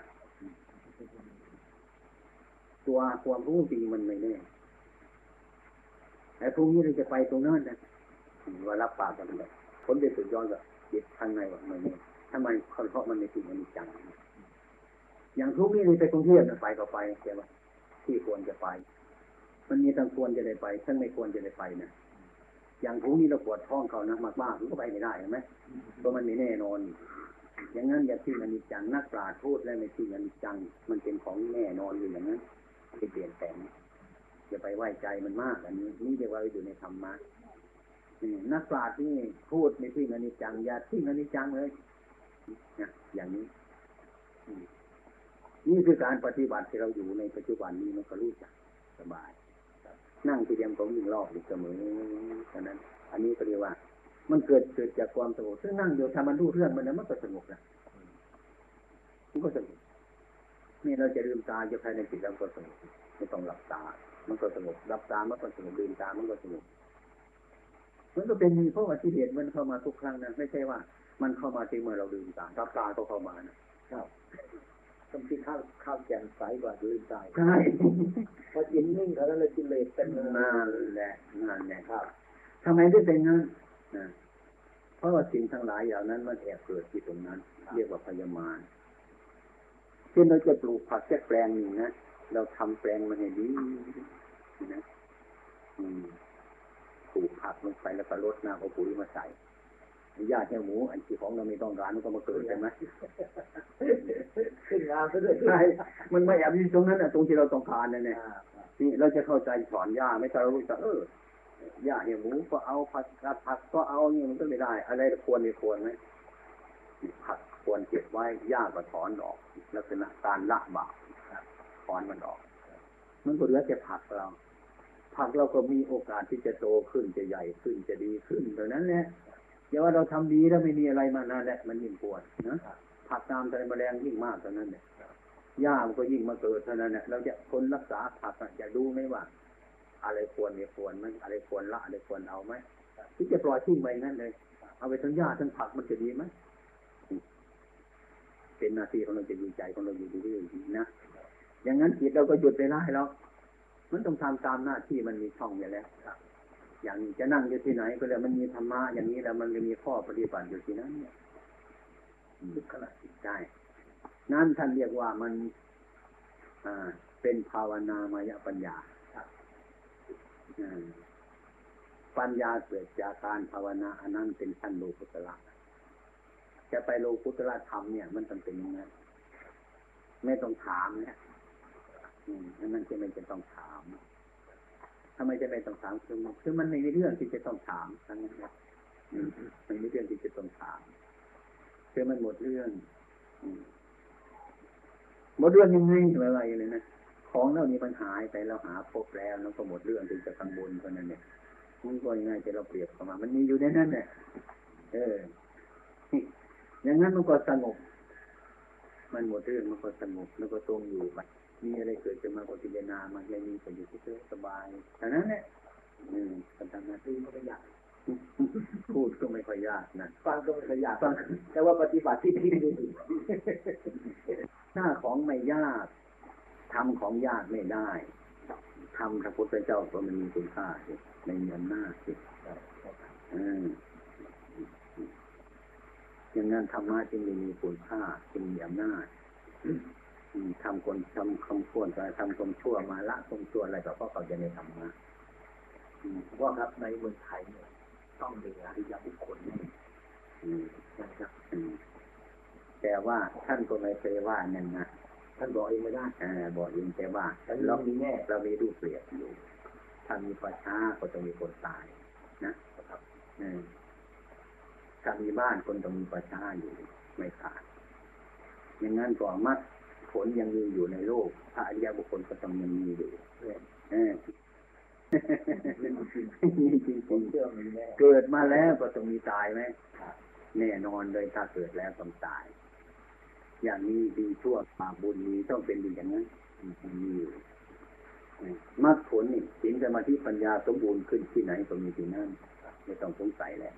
ตัวความรู้จริงมันไม่แน่แต่พรุ่งนี้เราจะไปตรงนั้นนะว่ารับปากกันเลยผลไปสุดยอนกับจิตข้างในว่าไม่แน่ถ้ามันเพราะมันไม่จริงมันมีจัง อย่างทุกนี่ไปกรุงเทพนะไปก็ไปใช่ไหมที่ควรจะไป มันมีทั้งควรจะได้ไปทั้งไม่ควรจะได้ไปนะอย่างทุกนี้เราปวดท้องเขานะมากมากมันก็ไปไม่ได้เห็นไหมเพราะมันไม่แน่นอน อย่างนั้นอย่าที่มันมีจังนักปราชญ์พูดและไม่ที่มันมีจัง มันเป็นของแน่นอนอยู่อย่างนั้นไม่เปลี่ยนแปลงอย่าไปไหว้ใจมันมากอันนี้นี่เรียกว่าอยู่ในธรรมะนักปราชญ์ที่พูดในที่มันมีจังอย่าที่มันมีจังเลยนะอย่างนี้อื นี่คือการปฏิบัติที่เราอยู่ในปัจจุบันนี้มันก็รู้จักสบาย นั่งที่เดียมของยิ่งรอบอยู่เสมอฉะนั้น อันนี้ก็เรียกว่า มันเกิดเกิดจากความสงบซึ่งนั่งอยู่ถ้ามันรู้เรื่องมันนะมันก็สงบนะมันก็สงบนี่เราจะลืมตาจะภายในจิตเราก็สงบไม่ต้องหลับตา มันก็สงบหลับตามันก็สงบลืมตามันก็สงบมันก็เป็นเพราะว่าที่เหตุมันเข้ามาทุกครั้งนะไม่ใช่ว่า มันเข้ามาที่เมื่อเราลืมตาหลับตาก็เข้ามานะ ต้องที่ข้าวข้าวแกงใสกว่าลืมใจใช่พอกินนิ่งเขาแล้วเลยกินเลยเป็นนั่นแหละนั่นแหละครับทำไมได้เป็นงั้นนะเพราะว่าสิ่งทั้งหลายเหล่านั้นมันแอบเกิดที่ตรงนั้น เรียกว่าพยามารเช่นเราจะปลูกผักแค่แปลงหนึ่งนะเราทำแปลงมันให้ดีนะอืมปลูกผักลงไปแล้วก็รดน้ำเอาปุ๋ยมาใส่ ญาติเนี่ยหมูอันที่ของเราไม่ต้องการมันก็มาเกิดใช่ไหมขึ้นงามซะด้วยใช่มันไม่แอบอยู่ตรงนั้นอะตรงที่เราต้องการนั่นแหละนี่เราจะเข้าใจสอนย่าไม่ใช่เรารู้จักเออย่าเหี่ยหมูก็เอาผักกาดผักก็เอาเนี่ยมันก็ไม่ได้ อะไรควรไม่ควรไหมผักควรเก็บไว้ย่าก็ถอนออก ลักษณะการละบาปถอนมันออก มันก็เหลือแต่ผักเราผักเราก็มีโอกาสที่จะโตขึ้นจะใหญ่ขึ้นจะดีขึ้นเท่านั้นแหละ อย่าว่าเราทำดีแล้วไม่มีอะไรมานั่นแหละมันยิ่งปวดนะผักตามใจแมลงยิ่งมากเท่านั้นเนี่ยหญ้ามันก็ยิ่งมาเกิดเท่านั้นแหละเราจะคนรักษาผักอะจะรู้ไหมว่า อะไรควรไม่ควรไหมอะไรควรละอะไรควรเอาไหมที่จะปล่อยทิ้งไปงั้นเลย เอาไปทั้งหญ้าทั้งผักมันจะดีไหมเป็นหน้าที่ของเราจะดีใจของเราอยู่เรื่อยๆนะอย่างนั้นจิตเราก็หยุดไปได้แล้วมันต้องทำตามหน้าที่มันมีช่องอยู่แล้ว อย่างจะนั่งอยู่ที่ไหนก็แล้วมันมีธรรมะอย่างนี้แล้วมันจะมีข้อปฏิบัติอยู่ที่นั้นเนี่ยทุกขณะจิตได้นั่นท่านเรียกว่ามันอ่าเป็นภาวนามายปัญญาปัญญาเกิดจากการภาวนาอันนั้นเป็นขั้นโลกุตละจะไปโลกุตละธรรมเนี่ย มันต้องเป็นอย่างนั้นไม่ต้องถามเนี่ยอันนั้นจะไม่จะต้องถาม ทำไมจะไม่ต้องถามคือมันคือมันไม่มีเรื่องที่จะต้องถามทั้งนั้นนะอืมไม่มีเรื่องที่จะต้องถามคือมันหมดเรื่องอืมหมดเรื่องยังไงอะไรเลยนะของเหล่านี้มันหายไปเราหาพบแล้วแล้วก็หมดเรื่องที่จะกังวลเท่านั้นเนี่ยมันก็ยังไงจะเราเปรียบเข้ามา มันมีอยู่ในนั้นเนี่ยเอออย่างนั้นมันก็สงบ มันหมดเรื่องมันก็สงบแล้วก็ตรงอยู่ไป มีอะไรเกิดขึ้นมาก็พิจารณามันไม่มีก็อยู่เฉยๆสบายแต่นั้นเนี่ยอืมการทำหน้าที่ก็ไม่ยากพูดก็ไม่ค่อยยากนะฟังก็ไม่ขยากฟังแต่ว่าปฏิบัติที่ที่ดีหน้าของไม่ยากทำของยากไม่ได้ทำพระพุทธเจ้าก็มันมีคุณค่าสิไม่มีอำนาจสิอืมอย่างนั้นธรรมะจึงไม่มีคุณค่าจึงมีอำนาจอืม ทำคนทำคำควรจะทำความชั่วมาละความชั่วอะไรก็เพราะเขาจะในธรรมะอืมว่าครับในเมืองไทยเนี่ยต้องมีอริยบุคคลแน่อืมนะครับอืมแต่ว่าท่านก็ไม่เคยว่านั่นนะท่านบอกเองไม่ได้อ่าบอกเองแต่ว่าอันนี้เรามีแน่เรามีรูปเปรียบอยู่ถ้ามีประชาก็ต้องมีคนตาย นะครับอืมถ้ามีบ้านคนต้องมีประชาอยู่ไม่ขาดอย่างนั้นก็มัด ผลยังมีอยู่ในโลกถ้าอริยบุคคลก็ต้องยังมีอยู่เออมีจริงผมเชื่อมีแน่ๆเกิดมาแล้วก็ต้องมีตายไหมแน่นอนเลยถ้าเกิดแล้วต้องตาย อย่างนี้ดีชั่วบาปบุญมีต้องเป็นดีอย่างนั้นมันมีอยู่มรรคผลนี่สินสมาธิปัญญาสมบูรณ์ขึ้นที่ไหนก็มีที่นั่นไม่ต้องสงสัยแล้ว